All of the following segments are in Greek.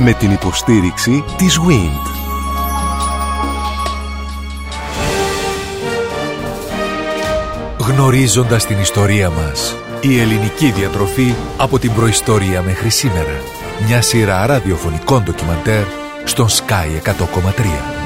Με την υποστήριξη της WIND. Γνωρίζοντας την ιστορία μας. Η ελληνική διατροφή από την προϊστορία μέχρι σήμερα. Μια σειρά ραδιοφωνικών ντοκιμαντέρ στον Sky 100,3.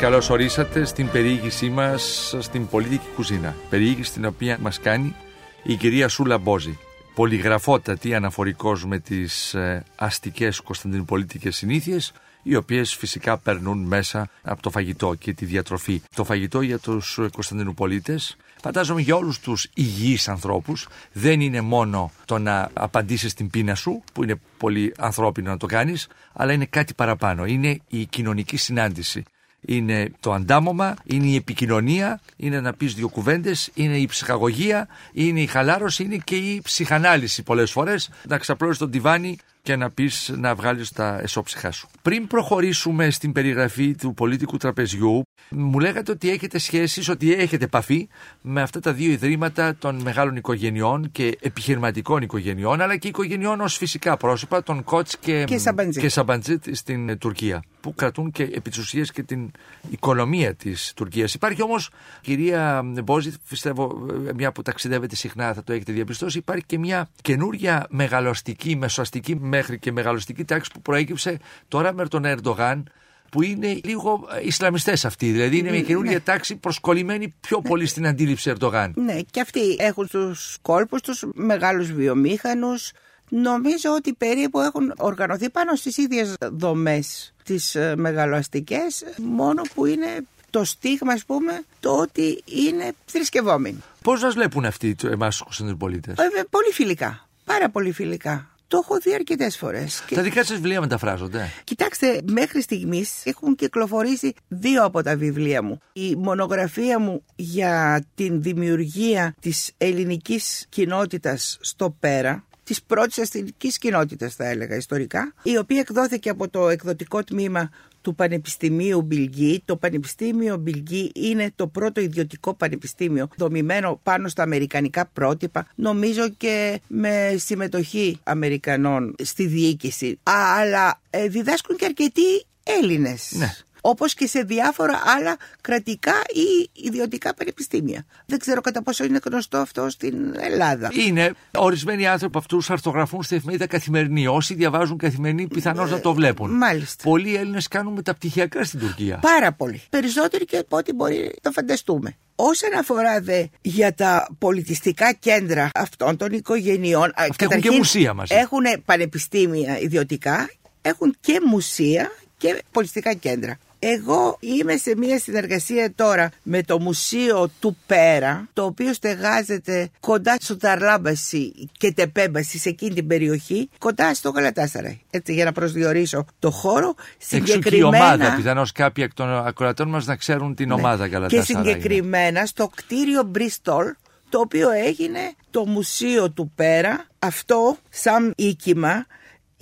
Καλώς ορίσατε στην περιήγησή μας στην πολιτική κουζίνα. Περιήγηση την οποία μας κάνει η κυρία Σούλα Μπόζη. Πολυγραφότατη αναφορικός με τις ε, αστικές κωνσταντινουπολίτικες συνήθειες οι οποίες φυσικά περνούν μέσα από το φαγητό και τη διατροφή. Το φαγητό για τους Κωνσταντινουπολίτες φαντάζομαι για όλους τους υγιείς ανθρώπους δεν είναι μόνο το να απαντήσεις την πείνα σου που είναι πολύ ανθρώπινο να το κάνεις αλλά είναι κάτι παραπάνω. Είναι η κοινωνική συνάντηση είναι το αντάμωμα, είναι η επικοινωνία, είναι να πεις δύο κουβέντες, είναι η ψυχαγωγία, είναι η χαλάρωση, είναι και η ψυχανάλυση πολλές φορές. Να ξαπλώσεις τον τιβάνι και να πεις να βγάλεις τα εσώψυχά σου. Πριν προχωρήσουμε στην περιγραφή του πολίτικου τραπεζιού, μου λέγατε ότι έχετε σχέσεις, ότι έχετε επαφή με αυτά τα δύο ιδρύματα των μεγάλων οικογενειών και επιχειρηματικών οικογενειών, αλλά και οικογενειών ως φυσικά πρόσωπα, των Κότς και, και Σαμπαντζίτ στην Τουρκία, που κρατούν και επί της και την οικονομία της Τουρκίας. Υπάρχει όμως, κυρία Μπόζη, πιστεύω μια που ταξιδεύετε συχνά θα το έχετε διαπιστώσει, υπάρχει και μια καινούρια μεγαλωστική, μεσοαστική μέχρι και μεγαλωστική τάξη που προέκυψε τώρα με τον Ερντογάν που είναι λίγο ε, Ισλαμιστές αυτοί. Δηλαδή είναι μια ναι. καινούργια τάξη προσκολλημένη πιο ναι. πολύ στην αντίληψη Ερντογάν. Ναι, και αυτοί έχουν τους κόλπους τους μεγάλους βιομήχανους. Νομίζω ότι περίπου έχουν οργανωθεί πάνω στις ίδιες δομές τις ε, μεγαλοαστικές, μόνο που είναι το στίγμα, ας πούμε, το ότι είναι θρησκευόμενοι. Πώς σας βλέπουν αυτοί εμάς τους Κωνσταντινοπολίτες; Ε, πολύ φιλικά, πάρα πολύ φιλικά. Το έχω δει αρκετές φορές. Τα δικά σας βιβλία μεταφράζονται. Κοιτάξτε, μέχρι στιγμής έχουν κυκλοφορήσει δύο από τα βιβλία μου. Η μονογραφία μου για την δημιουργία της ελληνικής κοινότητας στο Πέρα, της πρώτης αστυνικής κοινότητας θα έλεγα ιστορικά, η οποία εκδόθηκε από το εκδοτικό τμήμα του Πανεπιστημίου Μπιλγκή. Το Πανεπιστήμιο Μπιλγκή είναι το πρώτο ιδιωτικό πανεπιστήμιο δομημένο πάνω στα αμερικανικά πρότυπα, νομίζω και με συμμετοχή Αμερικανών στη διοίκηση. Αλλά ε, διδάσκουν και αρκετοί Έλληνες. Ναι όπως και σε διάφορα άλλα κρατικά ή ιδιωτικά πανεπιστήμια. Δεν ξέρω κατά πόσο είναι γνωστό αυτό στην Ελλάδα. Είναι. Ορισμένοι άνθρωποι αυτούς αρθογραφούν στη εφημερίδα καθημερινή. Όσοι διαβάζουν καθημερινή, πιθανώς να το βλέπουν. Μάλιστα. Πολλοί Έλληνες κάνουν μεταπτυχιακά στην Τουρκία. Πάρα πολύ. Περισσότεροι και από ό,τι μπορεί να φανταστούμε. Όσον αφορά δε για τα πολιτιστικά κέντρα αυτών των οικογενειών. Αυτά έχουν και μουσεία μαζί. Έχουν πανεπιστήμια ιδιωτικά, έχουν και μουσεία και πολιτιστικά κέντρα. Εγώ είμαι σε μια συνεργασία τώρα με το Μουσείο του Πέρα, το οποίο στεγάζεται κοντά στο Ταρλάμπαση και Τεπέμπαση σε εκείνη την περιοχή, κοντά στο Γαλατάσαρα. Έτσι, για να προσδιορίσω το χώρο. Συγκεκριμένα. Εξού ομάδα, πιθανώς κάποιοι εκ των ακροατών μας να ξέρουν την ναι. ομάδα Γαλατάσαρα. Και συγκεκριμένα στο κτίριο Μπριστόλ, το οποίο έγινε το Μουσείο του Πέρα, αυτό σαν οίκημα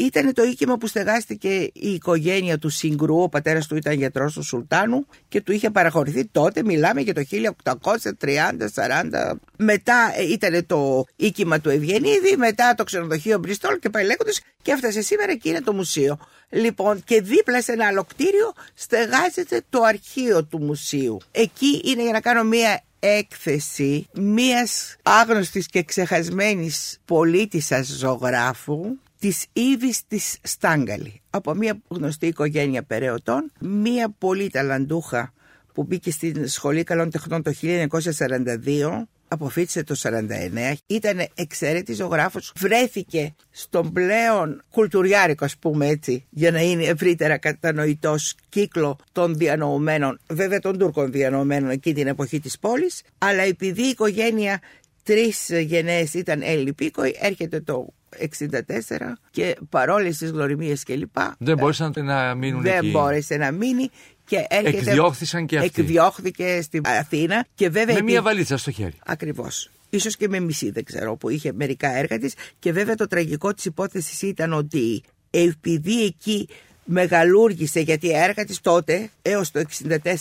ήταν το οίκημα που στεγάστηκε η οικογένεια του Συγκρού, ο πατέρας του ήταν γιατρός του Σουλτάνου και του είχε παραχωρηθεί τότε, μιλάμε για το 1830-40. Μετά ε, ήταν το οίκημα του Ευγενίδη, μετά το ξενοδοχείο Μπριστόλ και πάει λέγοντας και έφτασε σήμερα και είναι το μουσείο. Λοιπόν και δίπλα σε ένα άλλο κτίριο στεγάζεται το αρχείο του μουσείου. Εκεί είναι για να κάνω μία έκθεση μίας άγνωστης και ξεχασμένης πολίτησας ζωγράφου της Ήβης της Στάγκαλη από μια γνωστή οικογένεια περαιωτών, μια πολύ ταλαντούχα που μπήκε στην Σχολή Καλών Τεχνών το 1942 αποφύτησε το 49, ήταν εξαίρετη ζωγράφος, βρέθηκε στον πλέον κουλτουριάρικο ας πούμε έτσι, για να είναι ευρύτερα κατανοητός κύκλο των διανοωμένων, βέβαια των Τούρκων διανοωμένων εκεί την εποχή της πόλης, αλλά επειδή η οικογένεια τρεις γενναίες ήταν Έλληνοι πίκοοι, έρχεται το 64 και παρόλες τις γνωριμίες και λοιπά δεν μπόρεσαν να μείνουν δεν εκεί. μπόρεσε να μείνει και έρχεται, εκδιώχθησαν και αυτοί. εκδιώχθηκε στην Αθήνα και βέβαια με μία βαλίτσα στο χέρι. Ακριβώς. Ίσως και με μισή δεν ξέρω που είχε μερικά έργα της. Και βέβαια το τραγικό της υπόθεσης ήταν ότι επειδή εκεί μεγαλούργησε γιατί η έργα της τότε έως το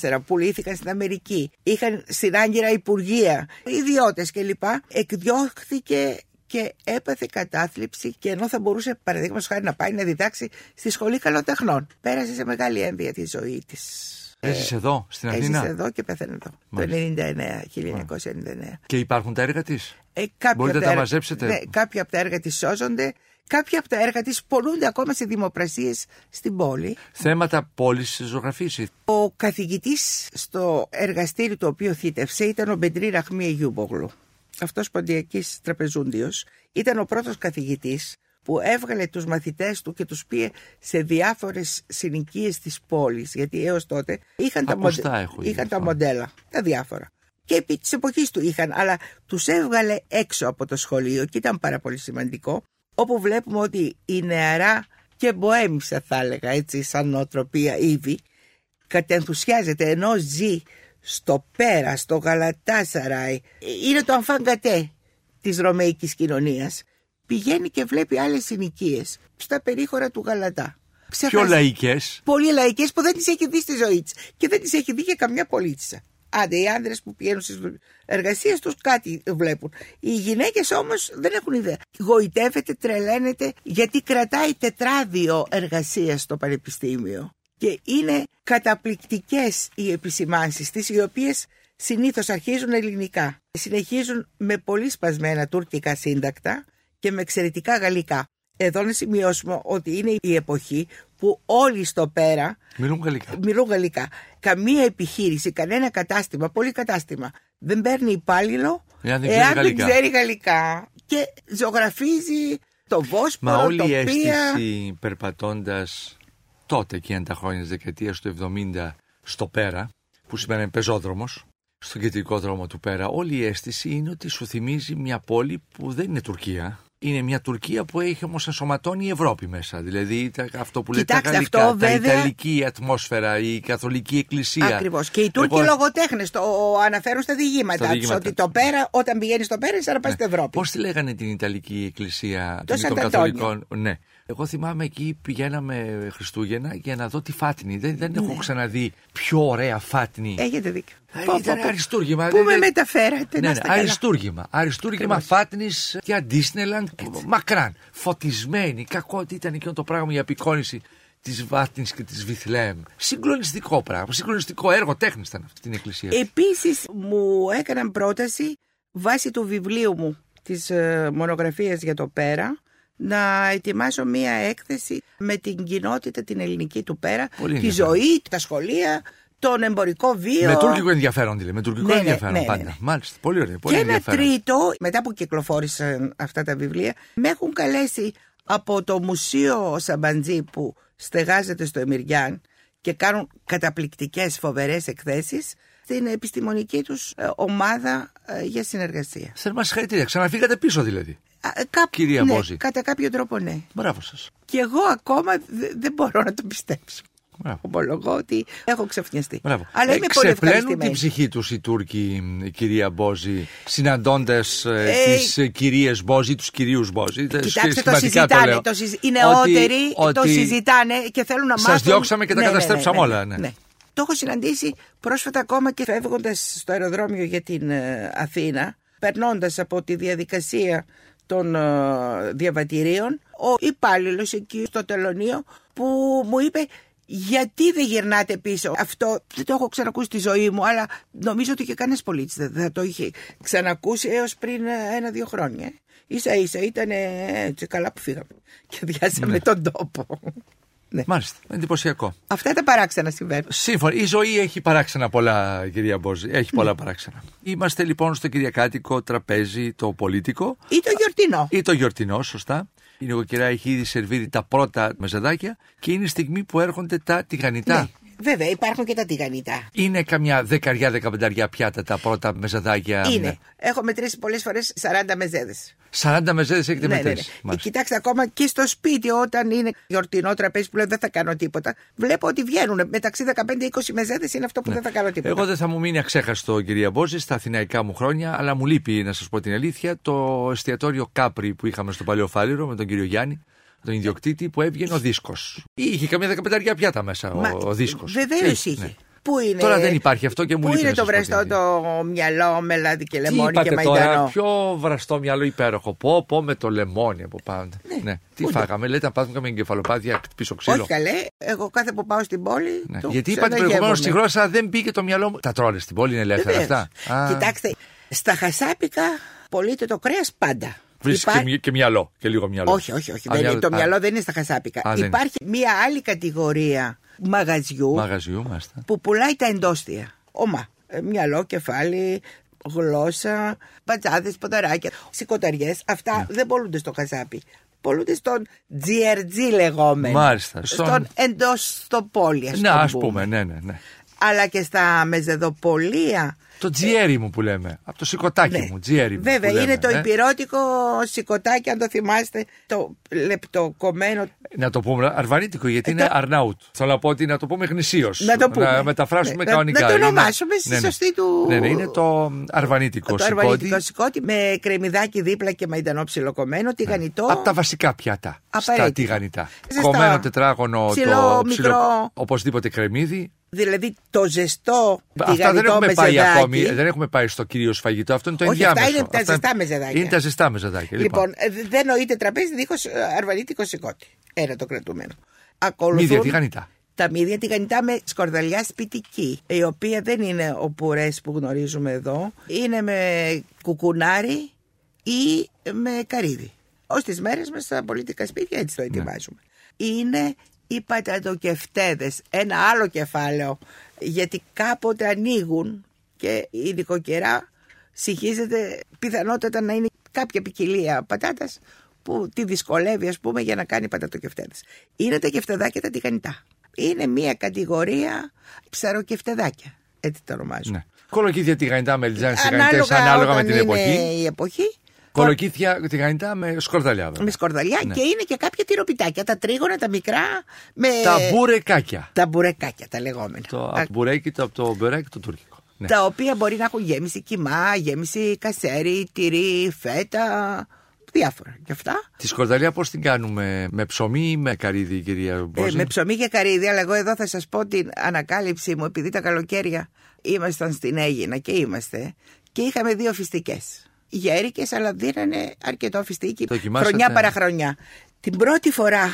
1964 πουλήθηκαν στην Αμερική είχαν στην Άγκυρα υπουργεία, ιδιώτες κλπ εκδιώχθηκε και έπαθε κατάθλιψη και ενώ θα μπορούσε παραδείγματος χάρη να πάει να διδάξει στη σχολή καλοτεχνών. Πέρασε σε μεγάλη ένδυα τη ζωή της. Έζησε εδώ, στην Αθήνα; Έζησε εδώ και πέθανε εδώ. Μάλιστα. Το 1999. Και υπάρχουν τα έργα της; Ε, κάποια Μπορείτε από να τα έργα- μαζέψετε; Ναι, κάποια από τα έργα της σώζονται. Κάποια από τα έργα της πολλούνται ακόμα σε δημοπρασίες στην πόλη. Θέματα πόλης ζωγραφίση. Ο καθηγητής στο εργαστήριο το οποίο θύτευσε ήταν ο Μπεντρή Ραχμή Αιγιούμπογλου. Αυτός ποντιακής τραπεζούντιος ήταν ο πρώτος καθηγητής που έβγαλε τους μαθητές του και τους πήγε σε διάφορες συνοικίες της πόλης γιατί έως τότε είχαν, τα, Ακουστά έχω ήδη είχαν τα αυτό. μοντέλα, τα διάφορα. Και επί της εποχής του είχαν, αλλά τους έβγαλε έξω από το σχολείο και ήταν πάρα πολύ σημαντικό όπου βλέπουμε ότι η νεαρά και μποέμισα θα έλεγα έτσι σαν νοοτροπία ήδη κατενθουσιάζεται ενώ ζει στο Πέρα, στο Γαλατάσαραη είναι το αμφαγκατέ της ρωμαϊκής κοινωνίας πηγαίνει και βλέπει άλλες συνοικίες στα περίχωρα του Γαλατά. Πιο Ξεχάσει- λαϊκές. πολύ λαϊκές που δεν τις έχει δει στη ζωή της και δεν τις έχει δει και καμιά πολίτησα Άντε, οι άντρε που πηγαίνουν στις εργασίες τους κάτι βλέπουν. Οι γυναίκες όμως δεν έχουν ιδέα. Γοητεύεται, τρελαίνεται, γιατί κρατάει τετράδιο εργασίας στο πανεπιστήμιο. Και είναι καταπληκτικές οι επισημάνσεις της, οι οποίες συνήθως αρχίζουν ελληνικά. Συνεχίζουν με πολύ σπασμένα τουρκικά σύντακτα και με εξαιρετικά γαλλικά. Εδώ να σημειώσουμε ότι είναι η εποχή που όλοι στο πέρα Μιλούν γαλλικά. μιλούν γαλλικά. Καμία επιχείρηση, κανένα κατάστημα, πολύ κατάστημα δεν παίρνει υπάλληλο Εάν δεν ξέρει εάν δεν γαλλικά. ξέρει γαλλικά. Και ζωγραφίζει το Βόσπορο, Μα όλη το η Πία. αίσθηση περπατώντας τότε εκείνα τα χρόνια της δεκαετίας του 70 στο Πέρα, που σημαίνει πεζόδρομος, στον κεντρικό δρόμο του Πέρα, όλη η αίσθηση είναι ότι σου θυμίζει μια πόλη που δεν είναι Τουρκία. Είναι μια Τουρκία που έχει όμως ενσωματώνει η Ευρώπη μέσα. Δηλαδή τα- αυτό που λέτε τα Κοιτάξτε, γαλλικά, αυτό τα βέβαια- ιταλική ατμόσφαιρα, η καθολική εκκλησία. Ακριβώς. Και οι Τούρκοι Εγώ- λογοτέχνες το αναφέρουν στα διηγήματά Στα τους. διηγήματα. Ότι το πέρα, όταν πηγαίνεις στο πέρα, είναι σαν να πας στην Ευρώπη. Πώς τη λέγανε την Ιταλική Εκκλησία των Σαντ'Αντώνιο. Καθολικών; Ναι. Εγώ θυμάμαι εκεί πηγαίναμε Χριστούγεννα για να δω τη φάτνη. Δεν, δεν έχω ξαναδεί πιο ωραία φάτνη. Έχετε δίκιο. Ε, Πω, ήταν πω, πω. αριστούργημα. Πού Δεν- με δεν- μεταφέρατε, Ναι, να ναι, είστε καλά. αριστούργημα. Αριστούργημα φάτνης για Disneyland. Μακράν. Φωτισμένη. Κακό ότι ήταν εκείνο το πράγμα η απεικόνηση της Βάτνης και της Βιθλέμ. Συγκλονιστικό πράγμα. Συγκλονιστικό έργο τέχνης ήταν αυτή την εκκλησία. Επίσης μου έκαναν πρόταση βάσει του βιβλίου μου της ε, μονογραφίας για το πέρα να ετοιμάσω μία έκθεση με την κοινότητα την ελληνική του πέρα, Πολύ τη ενδιαφέρον. ζωή, τα σχολεία, τον εμπορικό βίο. Με τουρκικό ενδιαφέρον δηλαδή. Με τουρκικό Ναι, ναι, ενδιαφέρον ναι, ναι, πάντα. ναι. Μάλιστα. Πολύ ωραία. Πολύ και ένα ενδιαφέρον. τρίτο, μετά που κυκλοφόρησαν αυτά τα βιβλία, με έχουν καλέσει από το Μουσείο Σαμπαντζή που στεγάζεται στο Εμιριάν και κάνουν καταπληκτικές φοβερές εκθέσεις στην επιστημονική τους ε, ομάδα ε, για συνεργασία. Θέλουμε συγχαρητήρια. Ξαναφύγατε πίσω δηλαδή. Α, ε, κάπου- Κυρία ναι, Μπόζη. Κατά κάποιο τρόπο ναι. Μπράβο σας. Και εγώ ακόμα δε- δεν μπορώ να το πιστέψω. Μπράβο. Ομολογώ ότι έχω ξαφνιαστεί. Μπράβο. Αλλά Ε, είμαι πολύ ξεπλένουν ευχαριστημένη. την ψυχή τους οι Τούρκοι, η κυρία Μπόζη, συναντώντας Ε, τις κυρίες Μπόζη, τους κυρίους Μπόζη. Κοιτάξτε, το συζητάνε. Το συζη... Οι νεότεροι το συζητάνε και θέλουν να Σας μάθουν. διώξαμε και τα καταστρέψαμε όλα, ναι. Το έχω συναντήσει πρόσφατα ακόμα και φεύγοντας στο αεροδρόμιο για την ε, Αθήνα, περνώντας από τη διαδικασία των ε, διαβατηρίων, ο υπάλληλος εκεί στο τελωνίο που μου είπε. Γιατί δεν γυρνάτε πίσω; Αυτό δεν το έχω ξανακούσει στη ζωή μου, αλλά νομίζω ότι και κανένας πολίτης δεν θα το είχε ξανακούσει έως πριν ε, ένα-δύο χρόνια. σα ίσα ήταν έτσι καλά που φύγαμε και διάσαμε τον τόπο. Ναι. Μάλιστα. Εντυπωσιακό. Αυτά τα παράξενα συμβαίνουν. Σύμφωνα. Η ζωή έχει παράξενα πολλά, κυρία Μπόζη. Έχει πολλά παράξενα. Είμαστε λοιπόν στο Κυριακάτικο τραπέζι, το πολίτικο. Ή το γιορτινό. Ή το γιορτινό, σωστά. Η νοικοκυρά έχει ήδη σερβίρει τα πρώτα μεζεδάκια και είναι η στιγμή που έρχονται τα τηγανιτά. Ναι. Βέβαια, υπάρχουν και τα τηγανιτά. Είναι καμιά δεκαριά, δεκαπενταριά πιάτα τα πρώτα μεζεδάκια. Είναι. Έχω μετρήσει πολλές φορές 40 μεζέδες. 40 μεζέδες έχετε Ναι, ναι, ναι. μετρήσει. Ε, Μάλιστα. Κοιτάξτε, ακόμα και στο σπίτι, όταν είναι γιορτινό τραπέζι που λέω δεν θα κάνω τίποτα, βλέπω ότι βγαίνουν μεταξύ 15-20 μεζέδες είναι αυτό που δεν θα κάνω τίποτα. Ναι. Εγώ δεν θα μου μείνει αξέχαστο, κυρία Μπόζη, στα αθηναϊκά μου χρόνια, αλλά μου λείπει, να σας πω την αλήθεια, το εστιατόριο Κάπρι που είχαμε στο Παλαιό Φάληρο με τον κύριο Γιάννη, τον ιδιοκτήτη, που έβγαινε ο δίσκος. Είχε καμιά δεκαπενταριά πιάτα μέσα ο, Μα, ο δίσκος. βεβαίως είχε. Πού είναι, Τώρα δεν υπάρχει αυτό και μου Πού λείπει είναι να το σας πω βραστό τι το μυαλό με λάδι και Τι λεμόνι είπατε και τώρα, μαϊντανό. πιο βραστό μυαλό υπέροχο. Πω, πω με το λεμόνι από πάνω. Ναι. Τι Πού είναι; φάγαμε, λέτε να πάθουμε με εγκεφαλοπάθεια πίσω ξύλο. Όχι καλέ, εγώ κάθε που πάω στην πόλη. Ναι. το Γιατί είπατε προηγουμένως στη ξαναγεύομαι. γλώσσα δεν μπήκε το μυαλό μου. Τα τρώνε στην πόλη, είναι ελεύθερα Βεβαίως. αυτά. Α, Κοιτάξτε, στα χασάπικα πωλείται το κρέας πάντα. Βρίσκεις Υπά- και, μυ- και μυαλό και λίγο μυαλό. Όχι, όχι, όχι. Α, δεν είναι- μυαλό- το α, μυαλό δεν είναι στα χασάπικα. Α, δεν Υπάρχει μία άλλη κατηγορία μαγαζιού Μαγαζιού, μάλιστα. που πουλάει τα εντόστια. Ομά. Ε, Μυαλό, κεφάλι, γλώσσα, πατσάδες, ποδαράκια, σηκωταριές. Αυτά Ναι. δεν πολλούνται στο χασάπι. Πολλούνται στον GRG λεγόμενο. Μάλιστα, στον- Στον εντός στο πόλη, ας Ναι, το ας πούμε, ναι, ναι, ναι. Αλλά και στα μεζεδοπολία Το τζιέρι μου που λέμε. Από το σηκωτάκι Ναι. μου, τζιέρι μου. Βέβαια, που λέμε, είναι το ε. υπηρώτικο σηκωτάκι, αν το θυμάστε, το λεπτοκομμένο. Να το πούμε αρβανίτικο, γιατί Ε, είναι το- Αρνάουτ. Θέλω να πω ότι να το πούμε γνησίως. Να το πούμε. Να μεταφράσουμε Ναι, να- κανονικά. να το Είναι- ονομάσουμε στη ναι, ναι. σωστή του- Ναι, ναι, είναι το αρβανίτικο Το σηκώτη. αρβανιτικό σηκώτη με κρεμμυδάκι δίπλα και μαϊντανό ψιλοκομμένο, τηγανιτό. Από τα βασικά πιάτα. Στα Απαραίτητα. τηγανιτά. Ζεστό. Κομμένο τετράγωνο Ψηλό, το μικρό. Οπωσδήποτε κρεμμύδι. Δηλαδή το ζεστό Αυτά δεν τηγανιτό έχουμε πάει μεζεδάκι. ακόμη. Δεν έχουμε πάει στο κυρίω φαγητό. Αυτό είναι το Όχι, αυτά ενδιάμεσο. είναι τα ζεστά μεζεδάκια. Είναι τα ζεστά μεζεδάκια. Λοιπόν, ε, δεν νοείται τραπέζι δίχως αρβανίτικο σηκώτη. Ένα το κρατούμενο. Ακολουθούν Μύδια τηγανιτά. Τα μύδια τηγανιτά με σκορδαλιά σπιτική, η οποία δεν είναι ο πουρές που γνωρίζουμε εδώ. Είναι με κουκουνάρι ή με καρύδι. Ως τις μέρες μας στα πολιτικά σπίτια έτσι το ετοιμάζουμε. Είναι οι πατατοκεφτέδες, ένα άλλο κεφάλαιο, γιατί κάποτε ανοίγουν και η νοικοκυρά συγχύζεται πιθανότατα να είναι κάποια ποικιλία πατάτας που τη δυσκολεύει ας πούμε για να κάνει πατατοκεφτέδες. Είναι τα κεφτεδάκια τα τηγανιτά. Είναι μια κατηγορία ψαροκεφτεδάκια. Έτσι το ονομάζουν. Ναι. Κολοκύθια τηγανιτά με λιτζάνε τηγανιτές ανάλογα με όταν την είναι εποχή. η εποχή. Κολοκύθια τηγανιτά με σκορδαλιά. βέβαια. Με σκορδαλιά Ναι. και είναι και κάποια τυροπιτάκια, τα τρίγωνα, τα μικρά, με Τα μπουρεκάκια. τα μπουρεκάκια τα λεγόμενα. Το, Α, από το μπουρέκι, το, από το μπουρέκι, το τουρκικό. Ναι. Τα οποία μπορεί να έχουν γέμιση κιμά, γέμιση κασέρι, τυρί, φέτα, διάφορα. Και αυτά. Τη σκορδαλιά πώς την κάνουμε, με ψωμί ή με καρύδι, κυρία Ε, Μπόζη; με ψωμί και καρύδι, αλλά εγώ εδώ θα σας πω την ανακάλυψή μου, επειδή τα καλοκαίρια ήμασταν στην Αίγινα και είμαστε και είχαμε δύο φιστικές. Γέρικες, αλλά δίνανε αρκετό φιστίκι, Δοκιμάσατε; χρονιά παραχρονιά. Την πρώτη φορά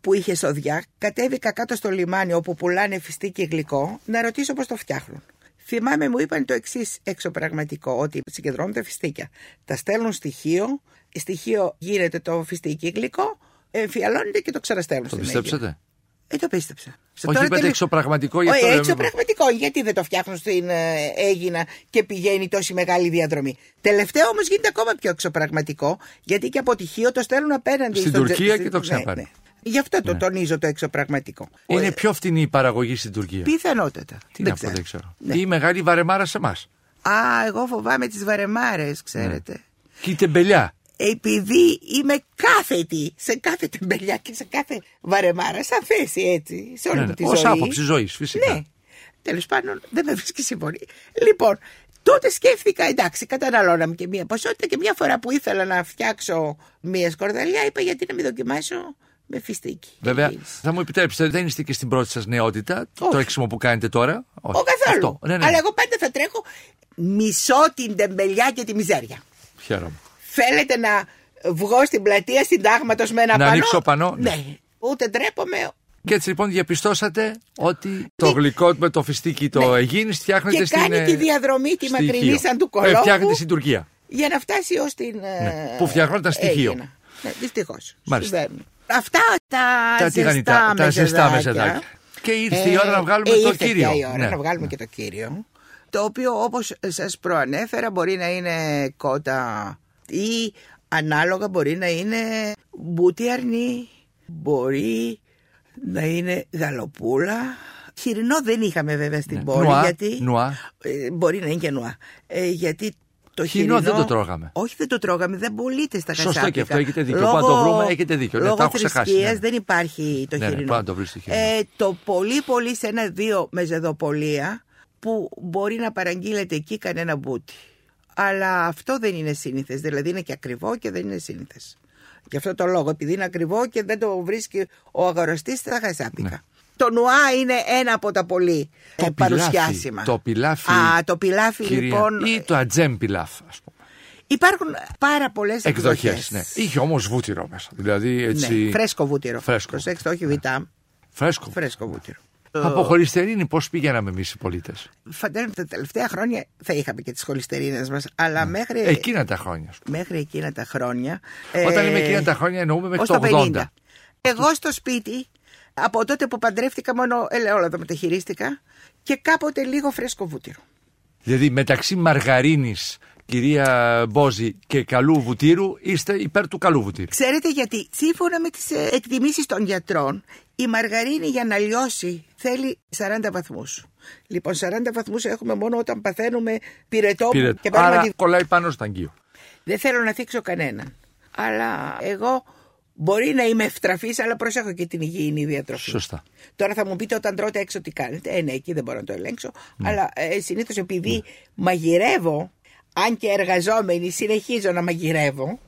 που είχε σοδιά, κατέβηκα κάτω στο λιμάνι όπου πουλάνε φιστίκι γλυκό να ρωτήσω πώς το φτιάχνουν. Θυμάμαι μου είπαν το εξής εξωπραγματικό, ότι συγκεντρώνουν τα φιστίκια. Τα στέλνουν στοιχείο, στοιχείο γίνεται το φιστίκι γλυκό, εμφιαλώνεται και το ξαναστέλνουν Το στην Αίγυπτο. πιστέψατε. Ε, το πίστεψα. Σε Όχι, τώρα είπατε τελε- εξωπραγματικό, γι' Όχι, αυτό λέμε- εξωπραγματικό. Γιατί δεν το φτιάχνουν στην ε, Έγινα και πηγαίνει τόση μεγάλη διαδρομή. Τελευταίο όμως γίνεται ακόμα πιο εξωπραγματικό, γιατί και από τυχείο το στέλνουν απέναντι Στην στον Τουρκία τζε- και το ναι, ξαναπάνε. ναι. Γι' αυτό το τονίζω το εξωπραγματικό. Είναι Ε, πιο φτηνή η παραγωγή στην Τουρκία. Πιθανότατα. Τι να πω, δεν ξέρω. Ναι. Ή η μεγάλη βαρεμάρα σε εμάς. Α, εγώ φοβάμαι τις βαρεμάρες, ξέρετε. Και η τεμπελιά. Επειδή είμαι κάθετη σε κάθε τεμπελιά και σε κάθε βαρεμάρα, σαν θέση έτσι, σε όλη Ναι, μου ναι. τη Ως ζωή. άποψη ζωής, φυσικά. Ναι. Τέλος πάντων, δεν με βρίσκει σύμφωνη. Λοιπόν, τότε σκέφτηκα, εντάξει, καταναλώναμε και μία ποσότητα και μία φορά που ήθελα να φτιάξω μία σκορδαλιά, είπα γιατί να μην δοκιμάσω με φιστίκι. Βέβαια, Και γίνεις. θα μου επιτρέψετε, δεν είστε και στην πρώτη σας νεότητα, το Όχι. τρέξιμο που κάνετε τώρα; Όχι. Ο καθόλου. Αυτό. Ναι, ναι. Αλλά εγώ πάντα θα τρέχω μισώ την τεμπελιά και τη μιζέρια. Χαίρομαι. Θέλετε να βγω στην πλατεία συντάγματος με ένα Να πανό; ανοίξω πανό, ναι. Ναι. Ούτε τρέπομαι. Και έτσι λοιπόν διαπιστώσατε ότι το γλυκό με το φιστίκι το Ναι. Αιγίνης φτιάχνετε Και στην. κάνει ε, τη διαδρομή τη στοιχείο. μακρινή σαν του Ε, κολόγου. φτιάχνετε στην Τουρκία. για να φτάσει ως την. Ναι, που φτιαχνόταν στοιχείο. Ναι, δυστυχώς. Μάλιστα. Αυτά τα, Τα ζεστά τηγανιτά, τα ζεστά μεζεδάκια. μεζεδάκια. Και ήρθε η ώρα να βγάλουμε ε, το ήρθε κύριο. πια η ώρα Ναι. να βγάλουμε και το κύριο. Το οποίο όπως σας προανέφερα μπορεί να είναι κότα ή ανάλογα μπορεί να είναι μπούτι αρνί, μπορεί να είναι γαλοπούλα. Χοιρινό δεν είχαμε βέβαια στην Ναι. πόλη Νουά, γιατί νουά. Ε, μπορεί να είναι και νουά. Ε, γιατί το Χοιρινό χοιρινό δεν το τρώγαμε. Όχι, δεν το τρώγαμε, δεν πωλείται στα Σωστό χασάπικα. και αυτό, έχετε δίκιο. Πάμε να το βρούμε, έχετε δίκιο. Ναι, Λόγω τα έχω ξεχάσει, θρησκείας ναι. δεν υπάρχει το Ναι, ναι, χοιρινό. πάμε να το βρεις το χοιρινό. Ε, το πολύ πολύ σε ένα-δύο μεζεδοπολία που μπορεί να παραγγείλετε εκεί κανένα μπούτι. Αλλά αυτό δεν είναι σύνηθες, δηλαδή είναι και ακριβό και δεν είναι σύνηθες. Γι' αυτό το λόγο, επειδή είναι ακριβό και δεν το βρίσκει ο αγοραστής στα χασάπικα. Ναι. Το νουά είναι ένα από τα πολύ ε, Το παρουσιάσιμα. πιλάφι, το πιλάφι, Α, το πιλάφι κυρία, λοιπόν. Ή το ατζέμ πιλάφ, ας πούμε. Υπάρχουν πάρα πολλές εκδοχές. Εκδοχές, ναι. Είχε όμως βούτυρο μέσα. Δηλαδή έτσι. Ναι, φρέσκο βούτυρο. Φρέσκο. Προσέξτε, όχι βιτά. Φρέσκο. Φρέσκο βούτυρο. Από χολυστερίνη, πώς πηγαίναμε εμείς οι πολίτες; Φαντάζομαι τα τελευταία χρόνια θα είχαμε και τις χολυστερίνες μας, αλλά μέχρι, Εκείνα τα χρόνια. ας πούμε. μέχρι εκείνα τα χρόνια. Όταν ε, λέμε εκείνα τα χρόνια, εννοούμε μέχρι ως το 80. 50. Εγώ στο σπίτι, από τότε που παντρεύτηκα, μόνο ελαιόλαδο μεταχειρίστηκα και κάποτε λίγο φρέσκο βούτυρο. Δηλαδή μεταξύ μαργαρίνης, κυρία Μπόζη, και καλού βουτύρου, είστε υπέρ του καλού βουτύρου. Ξέρετε γιατί, σύμφωνα με τις ε, εκτιμήσεις των γιατρών, η μαργαρίνη για να λιώσει θέλει 40 βαθμούς. Λοιπόν, 40 βαθμούς έχουμε μόνο όταν παθαίνουμε πυρετό Πήρε. και παίρνουμε Άρα τη- κολλάει πάνω στο αγγείο. Δεν θέλω να θίξω κανέναν. Αλλά εγώ μπορεί να είμαι ευτραφής, αλλά προσέχω και την υγιεινή διατροφή. Σωστά. Τώρα θα μου πείτε όταν τρώτε έξω τι κάνετε. Ε, ναι, εκεί δεν μπορώ να το ελέγξω. Αλλά ε, συνήθως επειδή μαγειρεύω, αν και εργαζόμενη, συνεχίζω να μαγειρεύω,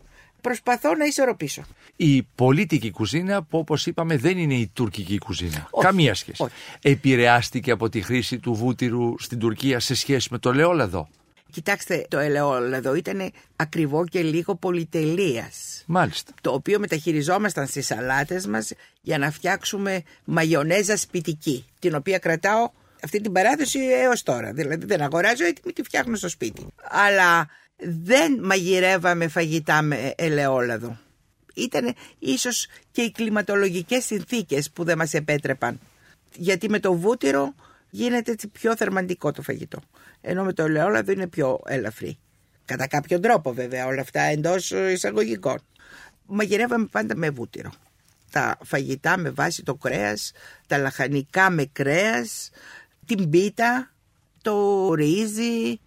προσπαθώ να ισορροπήσω. Η πολίτικη κουζίνα που όπως είπαμε δεν είναι η τουρκική κουζίνα. Όχι. Καμία σχέση. Όχι. Επηρεάστηκε από τη χρήση του βούτυρου στην Τουρκία σε σχέση με το ελαιόλαδο. Κοιτάξτε, το ελαιόλαδο ήταν ακριβό και λίγο πολυτελείας. Μάλιστα. Το οποίο μεταχειριζόμασταν στις σαλάτες μας για να φτιάξουμε μαγιονέζα σπιτική, την οποία κρατάω αυτή την παράδοση έως τώρα. Δηλαδή δεν αγοράζω έτοιμη, τη φτιάχνω στο σπίτι. Αλλά δεν μαγειρεύαμε φαγητά με ελαιόλαδο. Ήταν ίσως και οι κλιματολογικές συνθήκες που δεν μας επέτρεπαν. Γιατί με το βούτυρο γίνεται έτσι πιο θερμαντικό το φαγητό. Ενώ με το ελαιόλαδο είναι πιο ελαφρύ. Κατά κάποιον τρόπο βέβαια όλα αυτά εντός εισαγωγικών. Μαγειρεύαμε πάντα με βούτυρο. Τα φαγητά με βάση το κρέας, τα λαχανικά με κρέας, την πίτα, το ρύζι,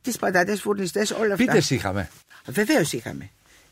τις πατάτες φουρνιστές, όλα αυτά. Πίτες είχαμε. Βεβαίως είχαμε.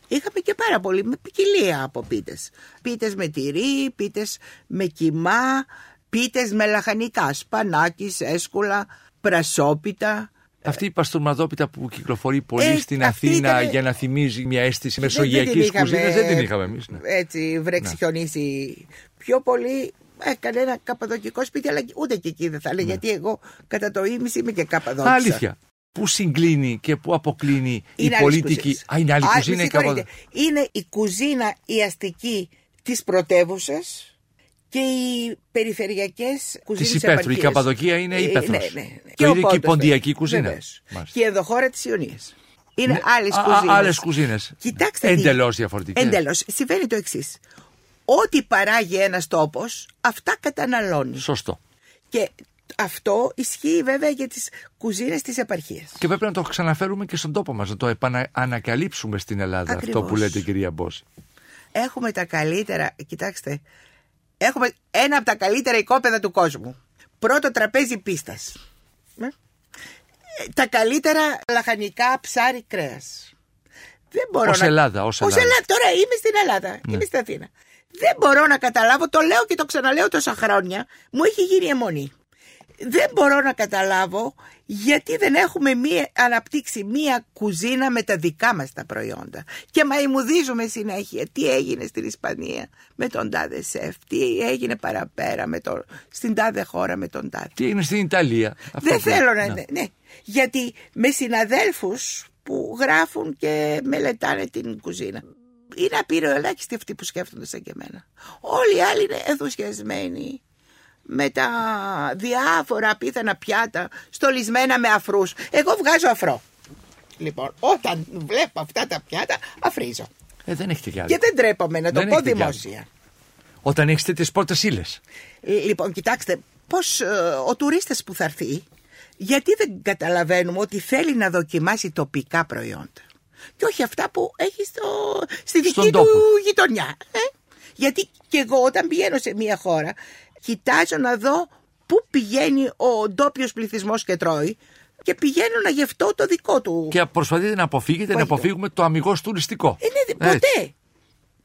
Είχαμε και πάρα πολύ, με ποικιλία από πίτες. Πίτες με τυρί, πίτες με κιμά, πίτες με λαχανικά, σπανάκις, έσκουλα, πρασόπιτα. Αυτή η παστορμαδόπιτα που κυκλοφορεί πολύ Ε, στην αυτή Αθήνα ήτανε- για να θυμίζει μια αίσθηση Δεν- δεν μεσογειακής την είχαμε, κουζίνας δεν την είχαμε εμείς. Ναι. Έτσι βρέξει χιονίσει πιο πολύ. Έκανε ένα καπαδοκικό σπίτι, αλλά ούτε και εκεί δεν θα λέει, γιατί εγώ κατά το ίμιση είμαι και καπαδόκησα. Ναι. Αλήθεια. Πού συγκλίνει και πού αποκλίνει η Είναι άλλες πολιτική; κουζίνες. Α, είναι άλλη Α, κουζίνα με η συγχωρείτε. Καπαδο- Είναι η κουζίνα η αστική της πρωτεύουσας και οι περιφερειακές κουζίνες υπαίθρου. Η επαρχίας. Καπαδοκία είναι Ε, ύπαιθρος. Ναι, ναι, ναι. Το ίδιο ο και η Πόντος, ποντιακή βέβαια. κουζίνα. Βεβαίως. Μάλιστα. Και η ενδοχώρα της Ιωνίας. Είναι Ναι, άλλες α- α- κουζίνες. άλλες κουζίνες. Κοιτάξτε τι- Εντελώς διαφορετικές. Εντελώς. Συμβαίνει το εξής. Ό,τι παράγει ένας τόπος, αυτά καταναλώνει. Σωστό. Και αυτό ισχύει βέβαια για τις κουζίνες της επαρχίας. Και πρέπει να το ξαναφέρουμε και στον τόπο μας, να το επανακαλύψουμε στην Ελλάδα αυτό Ακριβώς. που λέτε κυρία Μπόση. Έχουμε τα καλύτερα, κοιτάξτε, έχουμε ένα από τα καλύτερα οικόπεδα του κόσμου. Πρώτο τραπέζι πίστας. Ε, Τα καλύτερα λαχανικά ψάρι κρέας. Δεν μπορώ Ως να... Ελλάδα, ως Ελλάδα. Τώρα είμαι στην Ελλάδα, είμαι στην Αθήνα. Δεν μπορώ να καταλάβω, το λέω και το ξαναλέω τόσα χρόνια, μου έχει γίνει αιμονή. Δεν μπορώ να καταλάβω γιατί δεν έχουμε μία, αναπτύξει μία κουζίνα με τα δικά μας τα προϊόντα. Και μαϊμουδίζουμε συνέχεια τι έγινε στην Ισπανία με τον τάδε σεφ, τι έγινε παραπέρα με το, στην τάδε χώρα με τον τάδε. Τι έγινε στην Ιταλία. αυτό Δεν που- θέλω να Ναι. είναι. Ναι. Γιατί με συναδέλφους που γράφουν και μελετάνε την κουζίνα. Είναι απειροελάχιστοι αυτοί που σκέφτονται σαν και εμένα. Όλοι οι άλλοι είναι ενθουσιασμένοι με τα διάφορα απίθανα πιάτα στολισμένα με αφρούς. Εγώ βγάζω αφρό. Λοιπόν, όταν βλέπω αυτά τα πιάτα, αφρίζω. Ε, δεν έχετε κι άλλο. Και δεν τρέπομαι να το Δεν πω έχετε κι άλλο. δημόσια. Όταν έχεις τέτοιες πρώτε ύλες. Λοιπόν, κοιτάξτε, πώς ε, ο τουρίστας που θα έρθει, γιατί δεν καταλαβαίνουμε ότι θέλει να δοκιμάσει τοπικά προϊόντα. Και όχι αυτά που έχει στο, στη δική Στον του τόπο. γειτονιά. Ε; Γιατί και εγώ όταν πηγαίνω σε μια χώρα, κοιτάζω να δω πού πηγαίνει ο ντόπιος πληθυσμός και τρώει και πηγαίνω να γευτώ το δικό του. Και προσπαθείτε να αποφύγετε να Φαγητό. αποφύγουμε το αμυγός τουριστικό. Ε, ναι, Έτσι.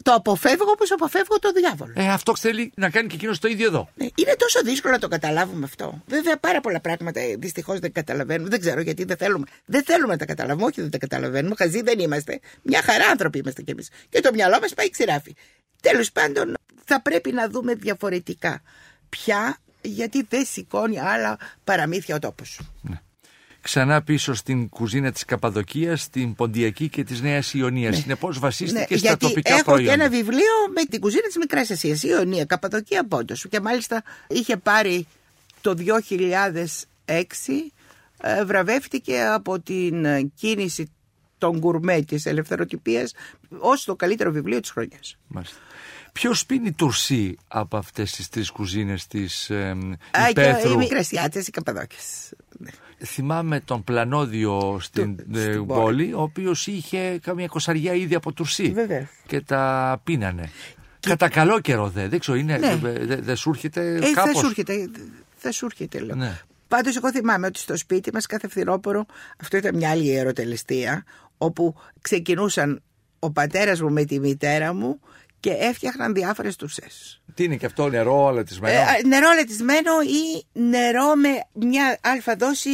Ποτέ. Το αποφεύγω όπως αποφεύγω το διάβολο. Ε, αυτό θέλει να κάνει και εκείνος το ίδιο εδώ. Ναι, είναι τόσο δύσκολο να το καταλάβουμε αυτό. Βέβαια, πάρα πολλά πράγματα δυστυχώς δεν καταλαβαίνουμε. Δεν ξέρω γιατί δεν θέλουμε. Δεν θέλουμε να τα καταλάβουμε. Όχι, δεν τα καταλαβαίνουμε. Χαζοί δεν είμαστε. Μια χαρά άνθρωποι είμαστε κι εμείς. Και το μυαλό μας πάει ξηράφι. Τέλος πάντων, θα πρέπει να δούμε διαφορετικά πια γιατί δεν σηκώνει άλλα παραμύθια ο τόπος. Ξανά πίσω στην κουζίνα της Καπαδοκίας, στην Ποντιακή και της Νέας Ιωνίας. Ναι. Συνεπώς βασίστηκε Ναι, στα γιατί τοπικά έχω προϊόντα. και ένα βιβλίο με την κουζίνα της Μικράς Ασίας, η Ιωνία, Καπαδοκία Πόντος. Και μάλιστα είχε πάρει το 2006, ε, βραβεύτηκε από την ε, κίνηση των γκουρμέ της ελευθεροτυπίας ως το καλύτερο βιβλίο της χρονιάς. Μάλιστα. Ποιος πίνει τουρσί από αυτές τις τρεις κουζίνες της ε, Α, και Υπέθρου. οι Μικρασιάτες, οι Καπαδόκες. Ναι. Θυμάμαι τον Πλανόδιο στην, Του- ε, στην πόλη, πόλη. ο οποίος είχε καμία κοσαριά ήδη από τουρσί. Βεβαίως. Και τα πίνανε. Κατά καλό καιρό δε, δεν ξέρω, είναι, Ναι. δεν δε, δε σου έρχεται Ε, θα κάπως; σου έρχεται, θα σου έρχεται λέω. Ναι. Πάντως εγώ θυμάμαι ότι στο σπίτι μας κάθε φθινόπωρο, αυτό ήταν μια άλλη ιεροτελεστία, όπου ξεκινούσαν ο πατέρας μου με τη μητέρα μου και έφτιαχναν διάφορες τουρσές. Τι είναι και αυτό, νερό, αλατισμένο. Ε, νερό λετισμένο ή νερό με μια αλφα δόση